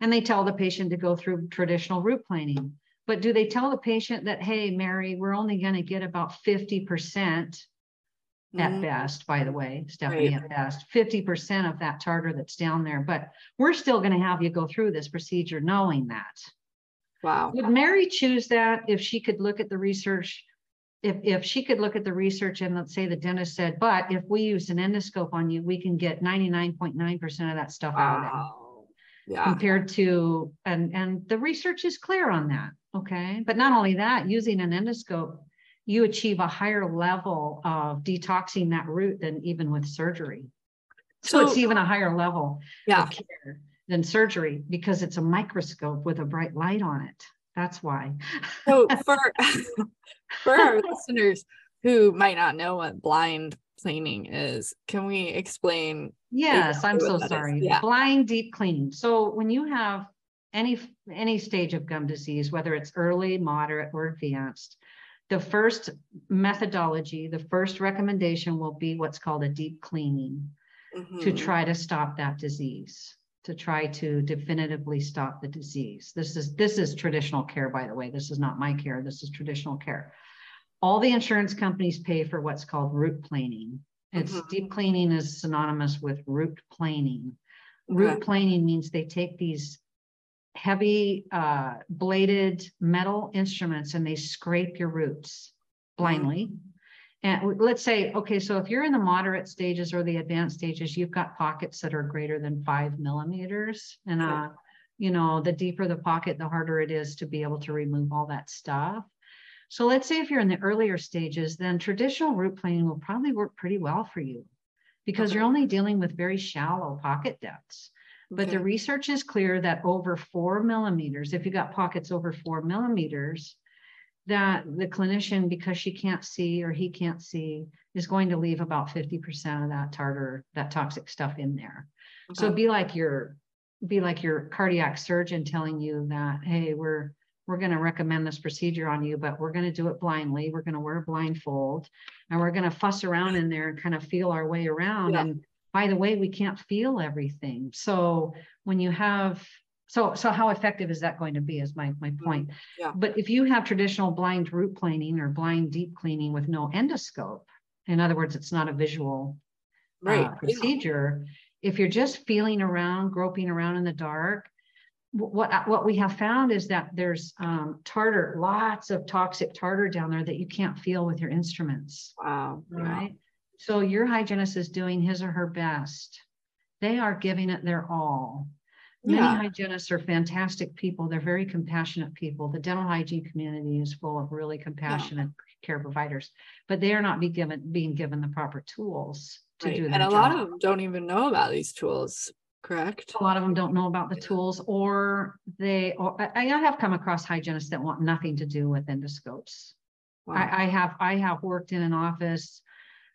and they tell the patient to go through traditional root planing. But do they tell the patient that, hey, Mary, we're only going to get about 50% at mm-hmm. best, by the way, Stephanie, right. at best, 50% of that tartar that's down there. But we're still going to have you go through this procedure knowing that. Wow. Would Mary choose that if she could look at the research? If, if she could look at the research and let's say the dentist said, but if we use an endoscope on you, we can get 99.9% of that stuff wow. out of it yeah. compared to and and the research is clear on that okay but not only that using an endoscope you achieve a higher level of detoxing that root than even with surgery so, so it's even a higher level yeah. Of care than surgery because it's a microscope with a bright light on it that's why so (laughs) for (laughs) for our listeners who might not know what blind cleaning is. Can we explain? Yes, I'm so sorry. Yeah. Blind deep cleaning. So when you have any any stage of gum disease, whether it's early, moderate, or advanced, the first methodology, the first recommendation will be what's called a deep cleaning mm-hmm. to try to stop that disease to try to definitively stop the disease. This is this is traditional care, by the way. This is not my care. This is traditional care all the insurance companies pay for what's called root planing. It's mm-hmm. deep cleaning is synonymous with root planing. Okay. Root planing means they take these heavy uh, bladed metal instruments and they scrape your roots blindly. Mm-hmm. And let's say, okay, so if you're in the moderate stages or the advanced stages, you've got pockets that are greater than five millimeters. And, uh, you know, the deeper the pocket, the harder it is to be able to remove all that stuff. So let's say if you're in the earlier stages, then traditional root planing will probably work pretty well for you because you're only dealing with very shallow pocket depths. But okay. the research is clear that over four millimeters, if you got pockets over four millimeters, that the clinician, because she can't see or he can't see, is going to leave about 50% of that tartar, that toxic stuff in there. Okay. So be like your be like your cardiac surgeon telling you that, hey, we're we're going to recommend this procedure on you, but we're going to do it blindly. We're going to wear a blindfold and we're going to fuss around in there and kind of feel our way around. Yeah. And by the way, we can't feel everything. So when you have so so how effective is that going to be is my my mm-hmm. point. Yeah. But if you have traditional blind root planing or blind deep cleaning with no endoscope, in other words, it's not a visual right. uh, procedure. Yeah. If you're just feeling around, groping around in the dark, what uh, what we have found is that there's um, tartar, lots of toxic tartar down there that you can't feel with your instruments. Wow. Right. So your hygienist is doing his or her best. They are giving it their all. Many yeah. hygienists are fantastic people. They're very compassionate people. The dental hygiene community is full of really compassionate yeah. care providers, but they are not be given being given the proper tools to right. do And a job. lot of them don't even know about these tools, correct? A lot of them don't know about the tools, or they. Or I, I have come across hygienists that want nothing to do with endoscopes. Wow. I, I have I have worked in an office.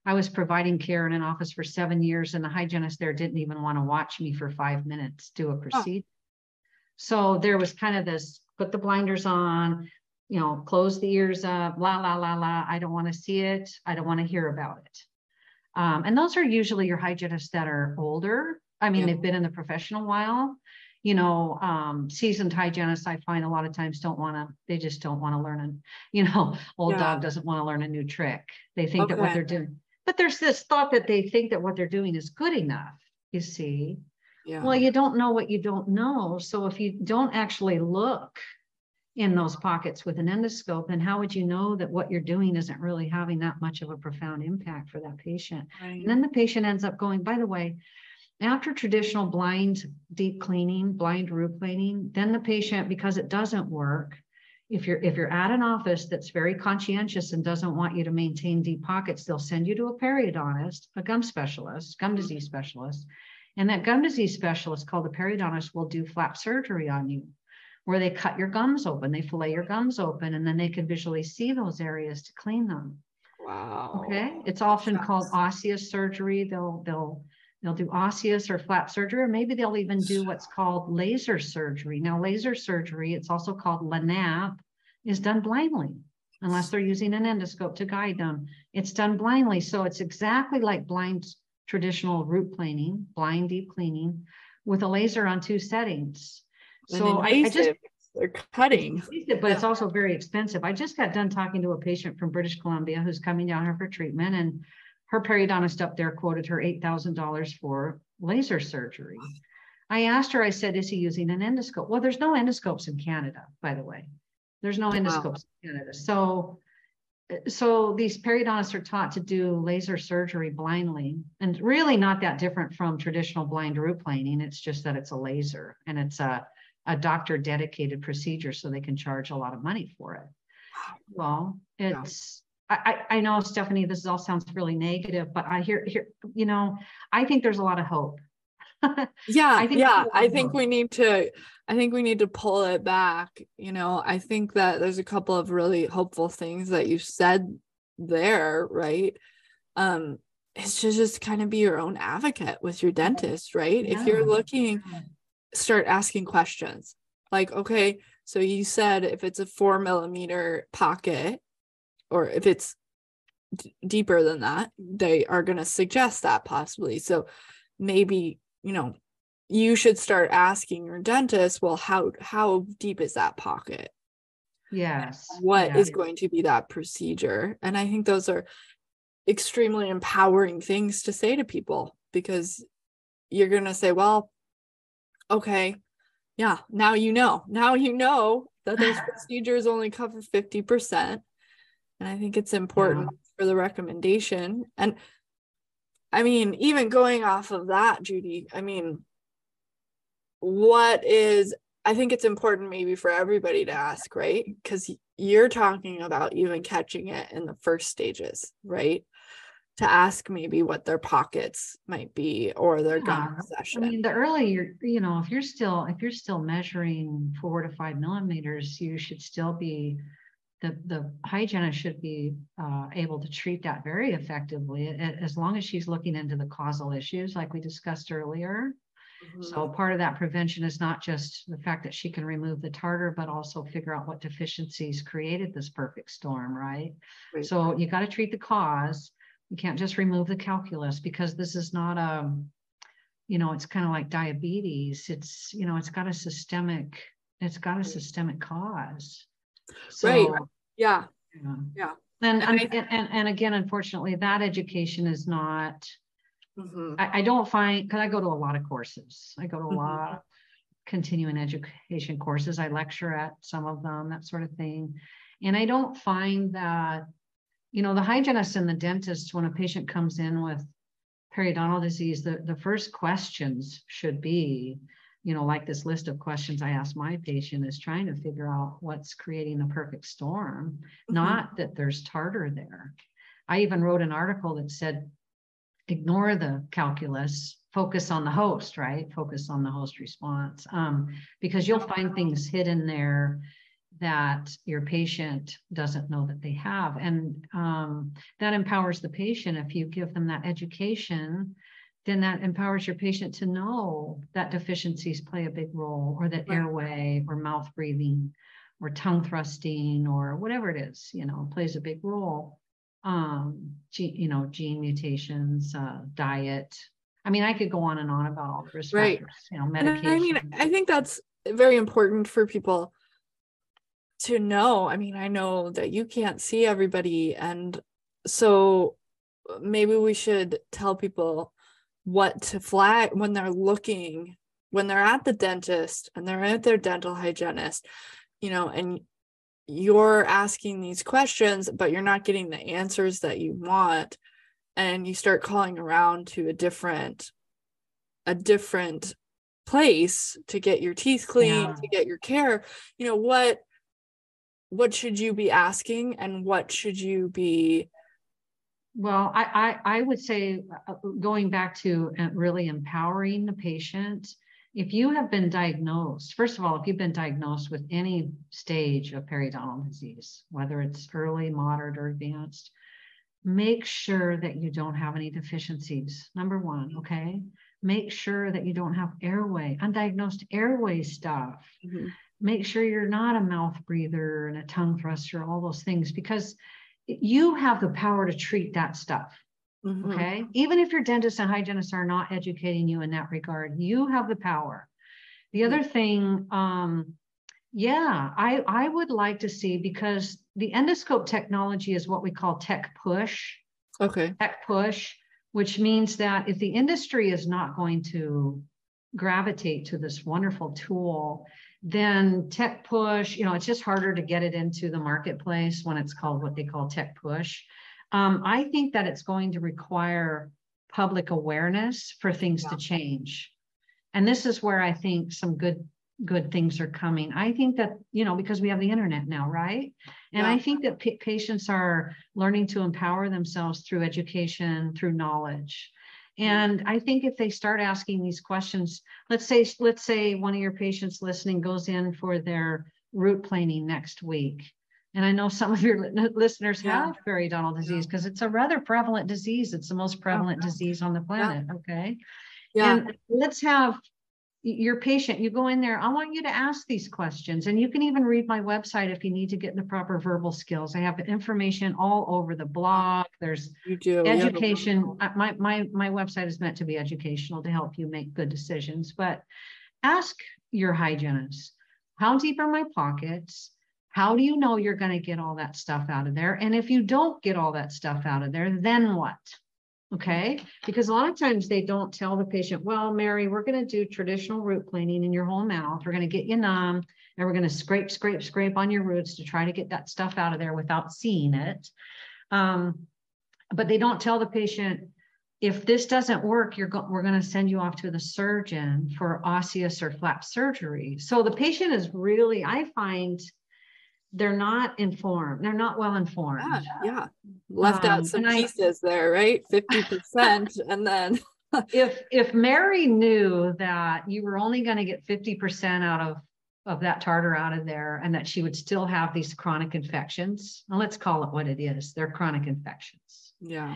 I was providing care in an office for seven years, and the hygienist there didn't even want to watch me for five minutes do a procedure. So there was kind of this put the blinders on, you know, close the ears up, la la la la. I don't want to see it. I don't want to hear about it. Um, and those are usually your hygienists that are older. I mean, Yeah. they've been in the profession a while. You know, um, seasoned hygienists, I find a lot of times don't want to, they just don't want to learn. And, you know, old Yeah. dog doesn't want to learn a new trick. They think that what they're doing, but there's this thought that they think that what they're doing is good enough, you see. Yeah. Well, you don't know what you don't know. So if you don't actually look in those pockets with an endoscope, then how would you know that what you're doing isn't really having that much of a profound impact for that patient? Right. And then the patient ends up going, by the way, after traditional blind deep cleaning, blind root cleaning, then the patient, because it doesn't work, if you're if you're at an office that's very conscientious and doesn't want you to maintain deep pockets, they'll send you to a periodontist, a gum specialist, gum mm-hmm. disease specialist. And that gum disease specialist called a periodontist will do flap surgery on you, where they cut your gums open, they fillet your gums open, and then they can visually see those areas to clean them. wow. Okay, it's often called osseous surgery. They'll they'll they'll do osseous or flap surgery, or maybe they'll even do what's called laser surgery. Now, laser surgery, it's also called LANAP, is done blindly unless they're using an endoscope to guide them. It's done blindly, so it's exactly like blind traditional root planing, blind deep cleaning, with a laser on two settings. And So I, I just they're cutting. But it's also very expensive. I just got done talking to a patient from British Columbia who's coming down here for treatment and her periodontist up there quoted her eight thousand dollars for laser surgery. I asked her, I said, is he using an endoscope? Well, there's no endoscopes in Canada, by the way. There's no Wow. endoscopes in Canada. So so these periodontists are taught to do laser surgery blindly and really not that different from traditional blind root planing. It's just that it's a laser and it's a a doctor dedicated procedure so they can charge a lot of money for it. Well, it's, I, I, know Stephanie, this all sounds really negative, but I hear, hear, you know, I think there's a lot of hope. (laughs) Yeah, I think yeah. that's a lot I think hope. we need to I think we need to pull it back. You know, I think that there's a couple of really hopeful things that you said there, right? Um, it's to just kind of be your own advocate with your dentist, right? If you're looking, start asking questions. Like, okay, so you said if it's a four millimeter pocket, or if it's d- deeper than that, they are going to suggest that possibly. So maybe, you know, you should start asking your dentist, well, how how deep is that pocket? Yes. What is yeah. going to be that procedure? And I think those are extremely empowering things to say to people because you're going to say, well, okay, yeah, now you know. Now you know that those (laughs) procedures only cover 50%. And I think it's important for the recommendation. And I mean, even going off of that, Judy, I mean, what is, I think it's important maybe for everybody to ask, right? Because you're talking about even catching it in the first stages, right? To ask maybe what their pockets might be or their Yeah, session. I mean, the earlier, you know, if you're still, if you're still measuring four to five millimeters, you should still be, the, the hygienist should be uh, able to treat that very effectively, as long as she's looking into the causal issues like we discussed earlier. Mhm. So part of that prevention is not just the fact that she can remove the tartar, but also figure out what deficiencies created this perfect storm, right? Right. So you got to treat the cause. You can't just remove the calculus because this is not a, you know, it's kind of like diabetes. It's, you know, it's got a systemic, it's got a systemic cause. Right. So, yeah. yeah. Yeah. And, And and, and, and again, unfortunately, that education is not, Mhm. I, I don't find, because I go to a lot of courses. I go to a Mhm. lot of continuing education courses. I lecture at some of them, that sort of thing. And I don't find that, you know, the hygienist and the dentist, when a patient comes in with periodontal disease, the, the first questions should be, you know, like this list of questions I ask my patient is trying to figure out what's creating the perfect storm, mm-hmm. not that there's tartar there. I even wrote an article that said, ignore the calculus, focus on the host, right? Focus on the host response. Um, because you'll find things hidden there that your patient doesn't know that they have. And um, that empowers the patient. If you give them that education, then that empowers your patient to know that deficiencies play a big role, or that right. airway or mouth breathing or tongue thrusting or whatever it is, you know, plays a big role. Um, gene, you know, gene mutations, uh, diet. I mean, I could go on and on about all the risk right. factors, you know, medication. I mean, I think that's very important for people to know. I mean, I know that you can't see everybody. And so maybe we should tell people what to flag when they're looking, when they're at the dentist and they're at their dental hygienist, you know, and you're asking these questions, but you're not getting the answers that you want. And you start calling around to a different, a different place to get your teeth clean, yeah. to get your care. You know, what what should you be asking and what should you be well i i, I would say uh, going back to uh, really empowering the patient if you have been diagnosed first of all if you've been diagnosed with any stage of periodontal disease whether it's early moderate or advanced make sure that you don't have any deficiencies. Number one okay? Make sure that you don't have airway undiagnosed airway stuff. Mm-hmm. Make sure you're not a mouth breather and a tongue thruster, all those things, because you have the power to treat that stuff. Mm-hmm. Okay. Even if your dentist and hygienists are not educating you in that regard, you have the power. The other thing, um, yeah, I, I would like to see because the endoscope technology is what we call tech push. Okay. Tech push, which means that if the industry is not going to gravitate to this wonderful tool, then tech push, you know, it's just harder to get it into the marketplace when it's called what they call tech push. Um, I think that it's going to require public awareness for things yeah. to change. And this is where I think some good good things are coming. I think that, you know, because we have the internet now, right? And yeah. I think that patients are learning to empower themselves through education, through knowledge. And I think if they start asking these questions, let's say, let's say one of your patients listening goes in for their root planing next week. And I know some of your listeners yeah. have periodontal disease because yeah. it's a rather prevalent disease. It's the most oh, prevalent oh, disease on the planet. Yeah. Okay. Yeah. And let's have your patient, you go in there, I want you to ask these questions. And you can even read my website if you need to get the proper verbal skills. I have information all over the blog. There's you do education. My, my, my website is meant to be educational to help you make good decisions. But ask your hygienist, how deep are my pockets? How do you know you're going to get all that stuff out of there? And if you don't get all that stuff out of there, then what? Okay, because a lot of times they don't tell the patient, well, Mary, we're going to do traditional root cleaning in your whole mouth. We're going to get you numb and we're going to scrape, scrape, scrape on your roots to try to get that stuff out of there without seeing it. Um, but they don't tell the patient, if this doesn't work, you're go- we're going to send you off to the surgeon for osseous or flap surgery. So the patient is really, I find, they're not informed. They're not well informed. Yeah, yeah. left um, out some pieces I, there, right? Fifty percent, (laughs) and then (laughs) if if Mary knew that you were only going to get fifty percent out of of that tartar out of there, and that she would still have these chronic infections, well, let's call it what it is. They're chronic infections. Yeah.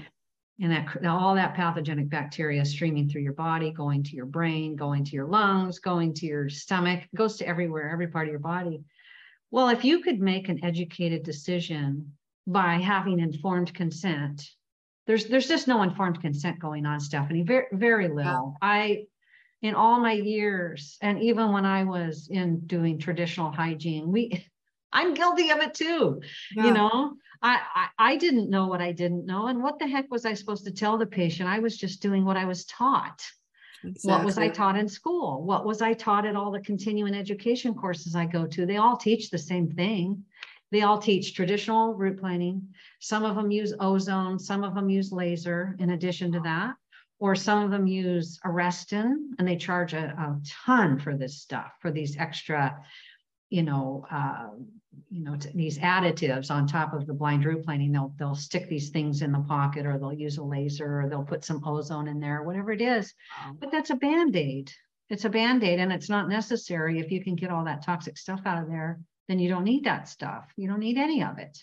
And that all that pathogenic bacteria streaming through your body, going to your brain, going to your lungs, going to your stomach, goes to everywhere, every part of your body well, if you could make an educated decision by having informed consent, there's there's just no informed consent going on, Stephanie. Very very little. Yeah. I in all my years, and even when I was in doing traditional hygiene, we (laughs) I'm guilty of it too. Yeah. You know, I, I I didn't know what I didn't know, and what the heck was I supposed to tell the patient? I was just doing what I was taught. Exactly. What was I taught in school? What was I taught at all the continuing education courses I go to? They all teach the same thing. They all teach traditional root planing. Some of them use ozone, some of them use laser in addition to that. or some of them use Arestin and they charge a, a ton for this stuff, for these extra, you know, uh, you know, these additives on top of the blind root planing. They'll they'll stick these things in the pocket, or they'll use a laser, or they'll put some ozone in there, whatever it is. But that's a band aid. It's a band aid, and it's not necessary. If you can get all that toxic stuff out of there, then you don't need that stuff. You don't need any of it.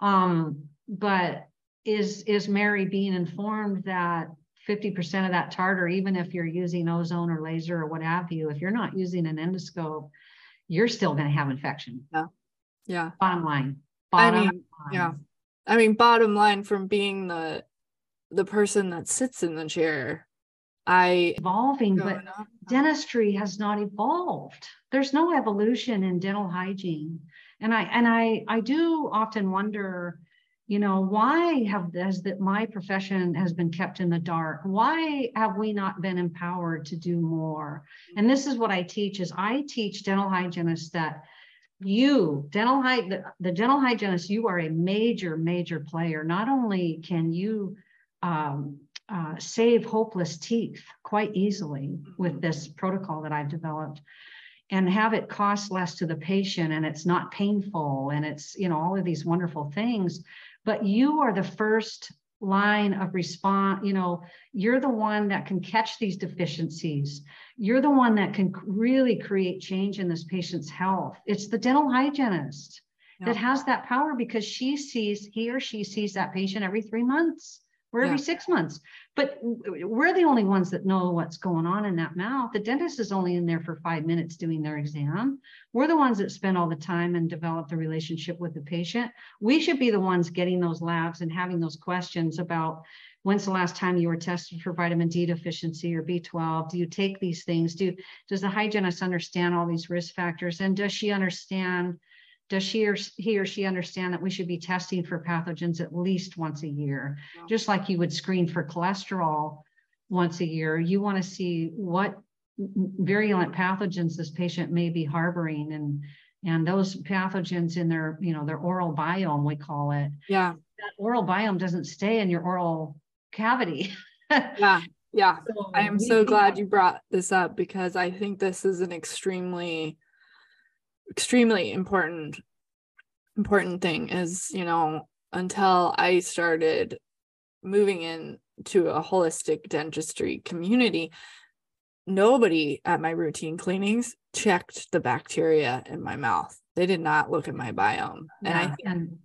Um, but is is Mary being informed that 50% of that tartar, even if you're using ozone or laser or what have you, if you're not using an endoscope, you're still going to have infection. Yeah. Yeah. Bottom line. Bottom I mean, line. yeah. I mean, bottom line from being the the person that sits in the chair, I evolving, but up. dentistry has not evolved. There's no evolution in dental hygiene. And I and I I do often wonder you know why have has that my profession has been kept in the dark? Why have we not been empowered to do more? And this is what i teach is i teach dental hygienists that you dental hy- the, the dental hygienist you are a major major player. Not only can you um, uh, save hopeless teeth quite easily with this protocol that i've developed and have it cost less to the patient and it's not painful and it's you know all of these wonderful things but you are the first line of response you know you're the one that can catch these deficiencies. You're the one that can really create change in this patient's health. It's the dental hygienist yeah. that has that power because she sees he or she sees that patient every three months or every yeah. six months. But we're the only ones that know what's going on in that mouth. The dentist is only in there for five minutes doing their exam. We're the ones that spend all the time and develop the relationship with the patient. We should be the ones getting those labs and having those questions about when's the last time you were tested for vitamin D deficiency or B12? Do you take these things? Do does the hygienist understand all these risk factors? And does she understand? Does she or he or she understand that we should be testing for pathogens at least once a year? Just like you would screen for cholesterol once a year you want to see what virulent pathogens this patient may be harboring and and those pathogens in their you know their oral biome we call it. Yeah. That oral biome doesn't stay in your oral cavity. (laughs) Yeah yeah. So i am so glad you brought this up because i think this is an extremely extremely important important thing is you know until i started moving into a holistic dentistry community nobody at my routine cleanings checked the bacteria in my mouth. They did not look at my biome. Yeah, and i and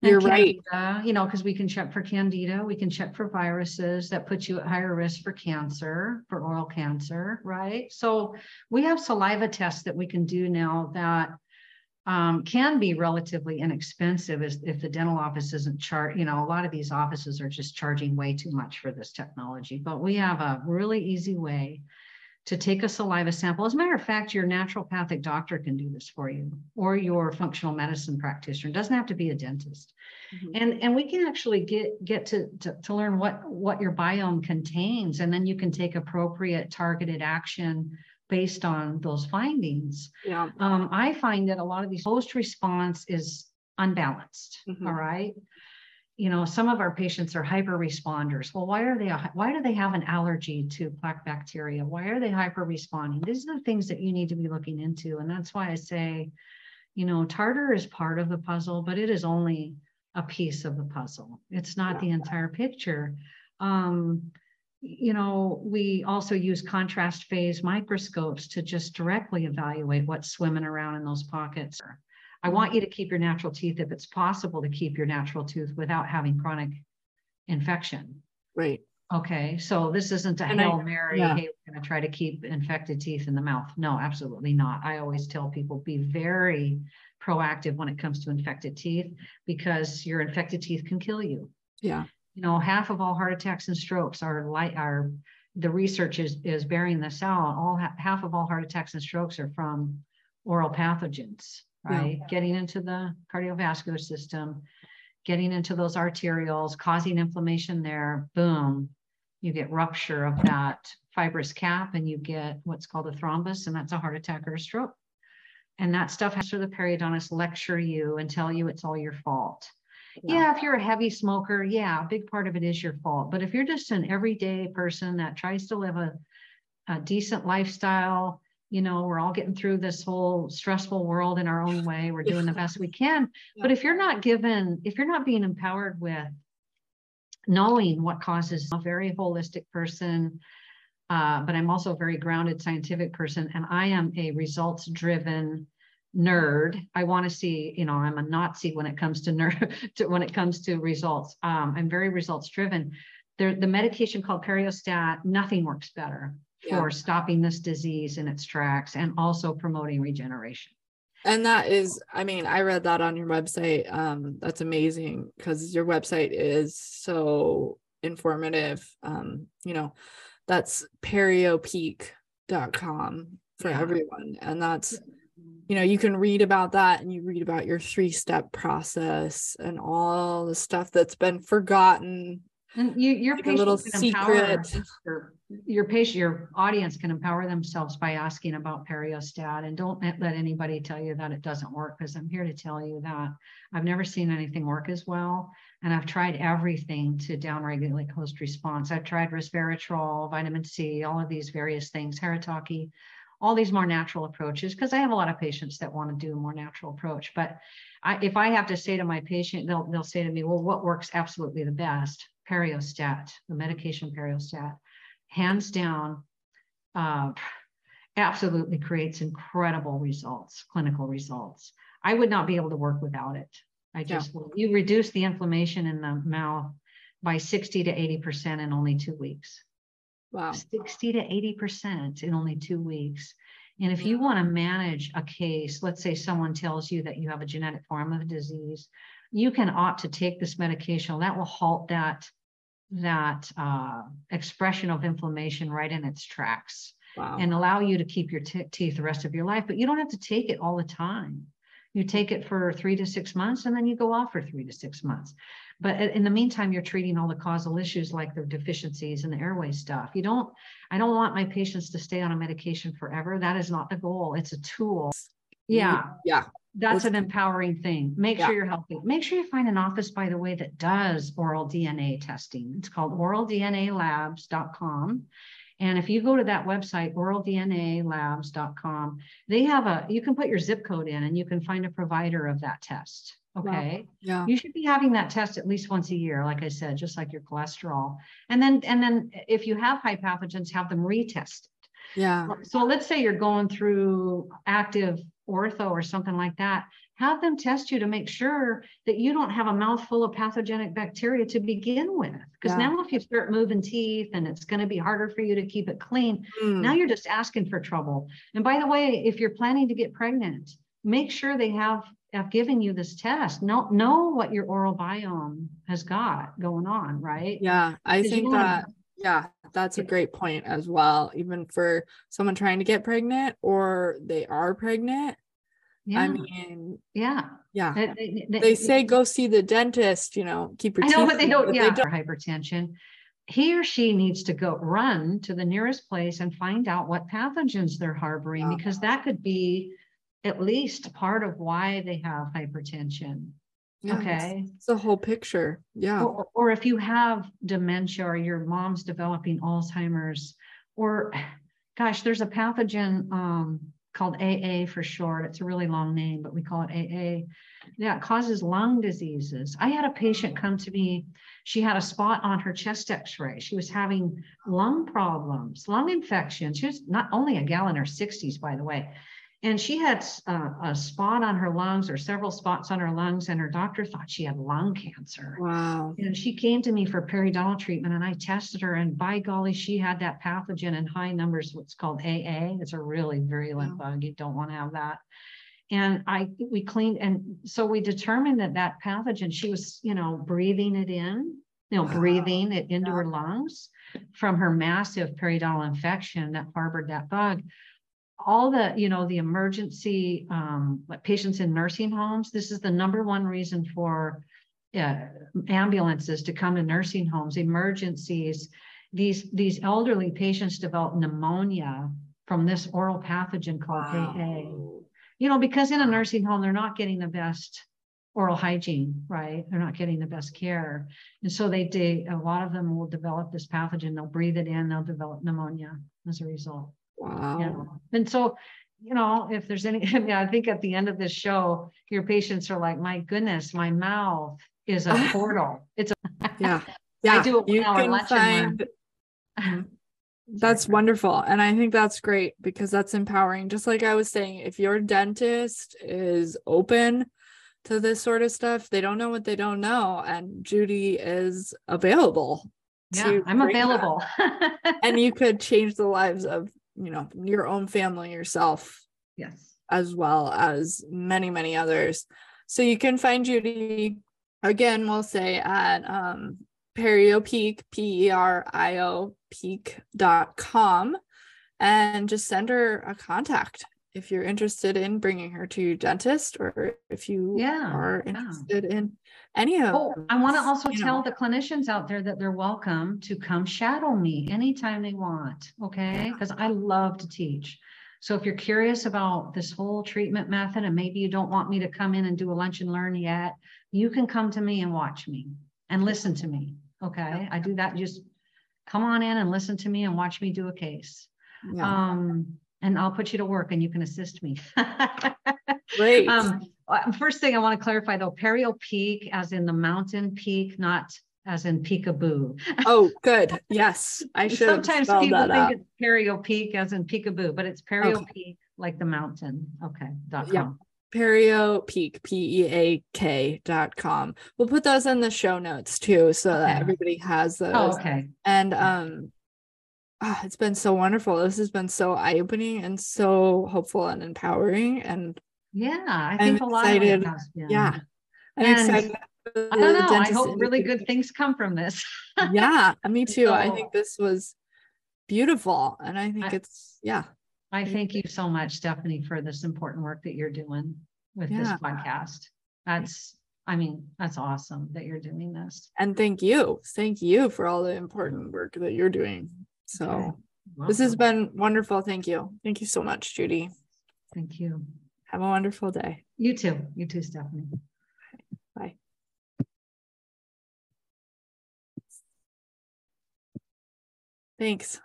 you're candida, right. You know, because we can check for candida, we can check for viruses that put you at higher risk for cancer, for oral cancer, right? So we have saliva tests that we can do now that um, can be relatively inexpensive as if the dental office isn't chart. You know, a lot of these offices are just charging way too much for this technology, but we have a really easy way to take a saliva sample. As a matter of fact, your naturopathic doctor can do this for you, or your functional medicine practitioner. It doesn't have to be a dentist. Mm-hmm. And, and we can actually get, get to, to, to learn what, what your biome contains, and then you can take appropriate targeted action based on those findings. Yeah. Um, I find that a lot of these host response is unbalanced. Mm-hmm. All right you know, some of our patients are hyper responders. Well, why are they, why do they have an allergy to plaque bacteria? Why are they hyper responding? These are the things that you need to be looking into. And that's why I say, you know, tartar is part of the puzzle, but it is only a piece of the puzzle. It's not the entire picture. Um, you know, we also use contrast phase microscopes to just directly evaluate what's swimming around in those pockets. I want you to keep your natural teeth if it's possible to keep your natural tooth without having chronic infection. Right. Okay, so this isn't a and Hail I, Mary, yeah. hey, we're going to try to keep infected teeth in the mouth. No, absolutely not. I always tell people be very proactive when it comes to infected teeth because your infected teeth can kill you. Yeah. You know, half of all heart attacks and strokes are light are the research is is bearing this out. All half of all heart attacks and strokes are from oral pathogens right? Yeah. Getting into the cardiovascular system, getting into those arterioles, causing inflammation there, boom, you get rupture of that fibrous cap and you get what's called a thrombus, and that's a heart attack or a stroke. And that stuff has to the periodontist lecture you and tell you it's all your fault. Yeah. yeah, if you're a heavy smoker, yeah, a big part of it is your fault. But if you're just an everyday person that tries to live a, a decent lifestyle, you know, we're all getting through this whole stressful world in our own way. We're doing the (laughs) best we can. But if you're not given, if you're not being empowered with knowing what causes a very holistic person, uh, but I'm also a very grounded scientific person, and I am a results driven nerd. I want to see, you know, I'm a Nazi when it comes to nerd, (laughs) to, when it comes to results. Um, I'm very results driven. There, the medication called Periostat, nothing works better yeah. for stopping this disease in its tracks and also promoting regeneration. And that is, I mean, I read that on your website. Um, that's amazing because your website is so informative. Um, you know, that's periopeak.com for yeah. everyone. And that's, you know, you can read about that and you read about your three step process and all the stuff that's been forgotten. And you, your like a little secret. Your, your patient, your audience can empower themselves by asking about periostat and don't let anybody tell you that it doesn't work because I'm here to tell you that I've never seen anything work as well. And I've tried everything to downregulate host response. I've tried resveratrol, vitamin C, all of these various things, Haritaki, all these more natural approaches, because I have a lot of patients that want to do a more natural approach. But I, if I have to say to my patient, they'll, they'll say to me, well, what works absolutely the best? Periostat, the medication Periostat, hands down, uh, absolutely creates incredible results, clinical results. I would not be able to work without it. I just, yeah. you reduce the inflammation in the mouth by 60 to 80% in only two weeks. Wow. 60 to 80% in only two weeks. And if you want to manage a case, let's say someone tells you that you have a genetic form of a disease, you can opt to take this medication. That will halt that that uh, expression of inflammation right in its tracks wow. and allow you to keep your t- teeth the rest of your life. But you don't have to take it all the time. You take it for three to six months and then you go off for three to six months. But in the meantime, you're treating all the causal issues like the deficiencies and the airway stuff. You don't, I don't want my patients to stay on a medication forever. That is not the goal. It's a tool. Yeah. Yeah. That's an empowering thing. Make yeah. sure you're healthy. Make sure you find an office, by the way, that does oral DNA testing. It's called oraldnalabs.com. And if you go to that website, oraldnalabs.com, they have a, you can put your zip code in and you can find a provider of that test. Okay. Wow. Yeah. You should be having that test at least once a year, like I said, just like your cholesterol. And then, and then if you have high pathogens, have them retested. Yeah. So let's say you're going through active ortho or something like that have them test you to make sure that you don't have a mouthful of pathogenic bacteria to begin with. Because yeah. now, if you start moving teeth and it's going to be harder for you to keep it clean, mm. now you're just asking for trouble. And by the way, if you're planning to get pregnant, make sure they have have given you this test. Know know what your oral biome has got going on, right? Yeah, I think that. Yeah, that's a great point as well. Even for someone trying to get pregnant or they are pregnant, yeah. I mean, yeah, yeah. They, they, they, say go see the dentist. You know, keep your. I know, but they don't. But yeah, they don't. hypertension. He or she needs to go run to the nearest place and find out what pathogens they're harboring, uh-huh. because that could be at least part of why they have hypertension. Yeah, okay, it's, it's the whole picture. Yeah. Or, or if you have dementia or your mom's developing Alzheimer's, or gosh, there's a pathogen. Um, called AA for short. It's a really long name, but we call it AA. That causes lung diseases. I had a patient come to me. She had a spot on her chest x ray. She was having lung problems, lung infection. She was not only a gal in her 60s, by the way. And she had uh, a spot on her lungs or several spots on her lungs, and her doctor thought she had lung cancer. Wow. And she came to me for periodontal treatment, and I tested her, and by golly, she had that pathogen in high numbers, what's called AA. It's a really virulent wow. bug. You don't want to have that. And I, we cleaned, and so we determined that that pathogen, she was, you know, breathing it in, you know, wow. breathing it into yeah. her lungs from her massive periodontal infection that harbored that bug all the you know the emergency um, patients in nursing homes this is the number one reason for uh, ambulances to come to nursing homes emergencies these these elderly patients develop pneumonia from this oral pathogen called wow. AA. You know, because in a nursing home, they're not getting the best oral hygiene, right? They're not getting the best care. And so they, they a lot of them will develop this pathogen. They'll breathe it in, they'll develop pneumonia as a result. Wow. You know? And so, you know, if there's any, (laughs) I mean, I think at the end of this show, your patients are like, my goodness, my mouth is a (laughs) portal. It's a yeah. (laughs) Yeah. I do you can find that's wonderful. And I think that's great because that's empowering. Just like I was saying, if your dentist is open to this sort of stuff, they don't know what they don't know. And Judy is available. Yeah, I'm available. and you could change the lives of, you know, your own family, yourself. Yes. As well as many, many others. So you can find Judy again, we'll say at um Perio Peak, P E R I O peak.com and just send her a contact if you're interested in bringing her to your dentist or if you yeah, are interested yeah. in any of oh i want to also tell know. the clinicians out there that they're welcome to come shadow me anytime they want okay because yeah. i love to teach so if you're curious about this whole treatment method and maybe you don't want me to come in and do a lunch and learn yet you can come to me and watch me and listen to me okay i do that just come on in and listen to me and watch me do a case yeah. um and I'll put you to work and you can assist me. (laughs) Great. Um, first thing I want to clarify though, Perio Peak, as in the mountain peak, not as in peekaboo. Oh, (laughs) good. Yes, I should. Sometimes people think out. it's Perio Peak, as in peekaboo, but it's Perio okay. Peak, like the mountain. Okay. Dot com. Yeah. Perio Peak, P E A K dot com. We'll put those in the show notes too, so okay. that everybody has those. Oh, okay. And um, oh, it's been so wonderful. This has been so eye opening and so hopeful and empowering. And yeah, I think I'm a lot excited. of it Yeah. I'm and excited. I don't know. I hope really good things come from this. yeah, uh, me (laughs) too. So, I think this was beautiful. And I think I, it's, yeah. I thank you so much, Stephanie, for this important work that you're doing with yeah. this podcast. That's, I mean, that's awesome that you're doing this. And thank you. Thank you for all the important work that you're doing. So okay. this has been wonderful. Thank you. Thank you so much, Judy. Thank you. Have a wonderful day. You too. You too, Stephanie. Bye. Thanks.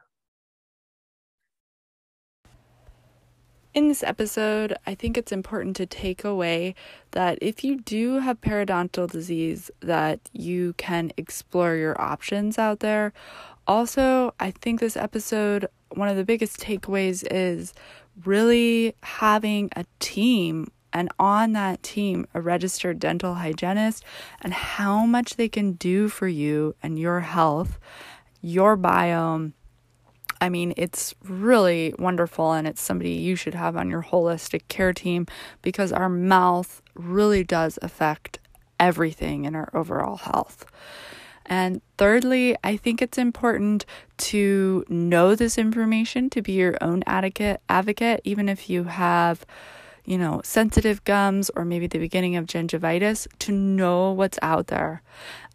In this episode, I think it's important to take away that if you do have periodontal disease, that you can explore your options out there. Also, I think this episode, one of the biggest takeaways is really having a team and on that team, a registered dental hygienist, and how much they can do for you and your health, your biome. I mean, it's really wonderful, and it's somebody you should have on your holistic care team because our mouth really does affect everything in our overall health. And thirdly, I think it's important to know this information to be your own advocate, advocate even if you have you know, sensitive gums or maybe the beginning of gingivitis to know what's out there.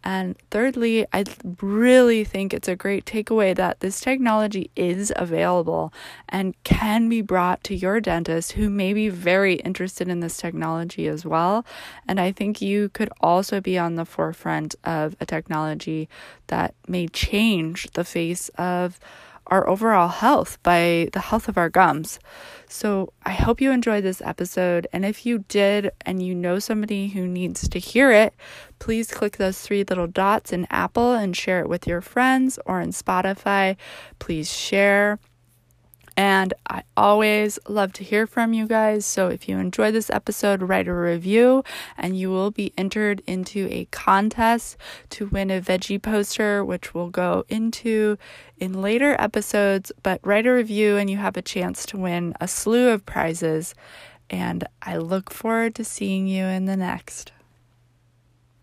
And thirdly, I really think it's a great takeaway that this technology is available and can be brought to your dentist who may be very interested in this technology as well. And I think you could also be on the forefront of a technology that may change the face of our overall health, by the health of our gums. So I hope you enjoyed this episode. And if you did and you know somebody who needs to hear it, please click those three little dots in Apple and share it with your friends or in Spotify. Please share. And I always love to hear from you guys. So if you enjoy this episode, write a review and you will be entered into a contest to win a veggie poster, which we'll go into in later episodes. But write a review and you have a chance to win a slew of prizes. And I look forward to seeing you in the next.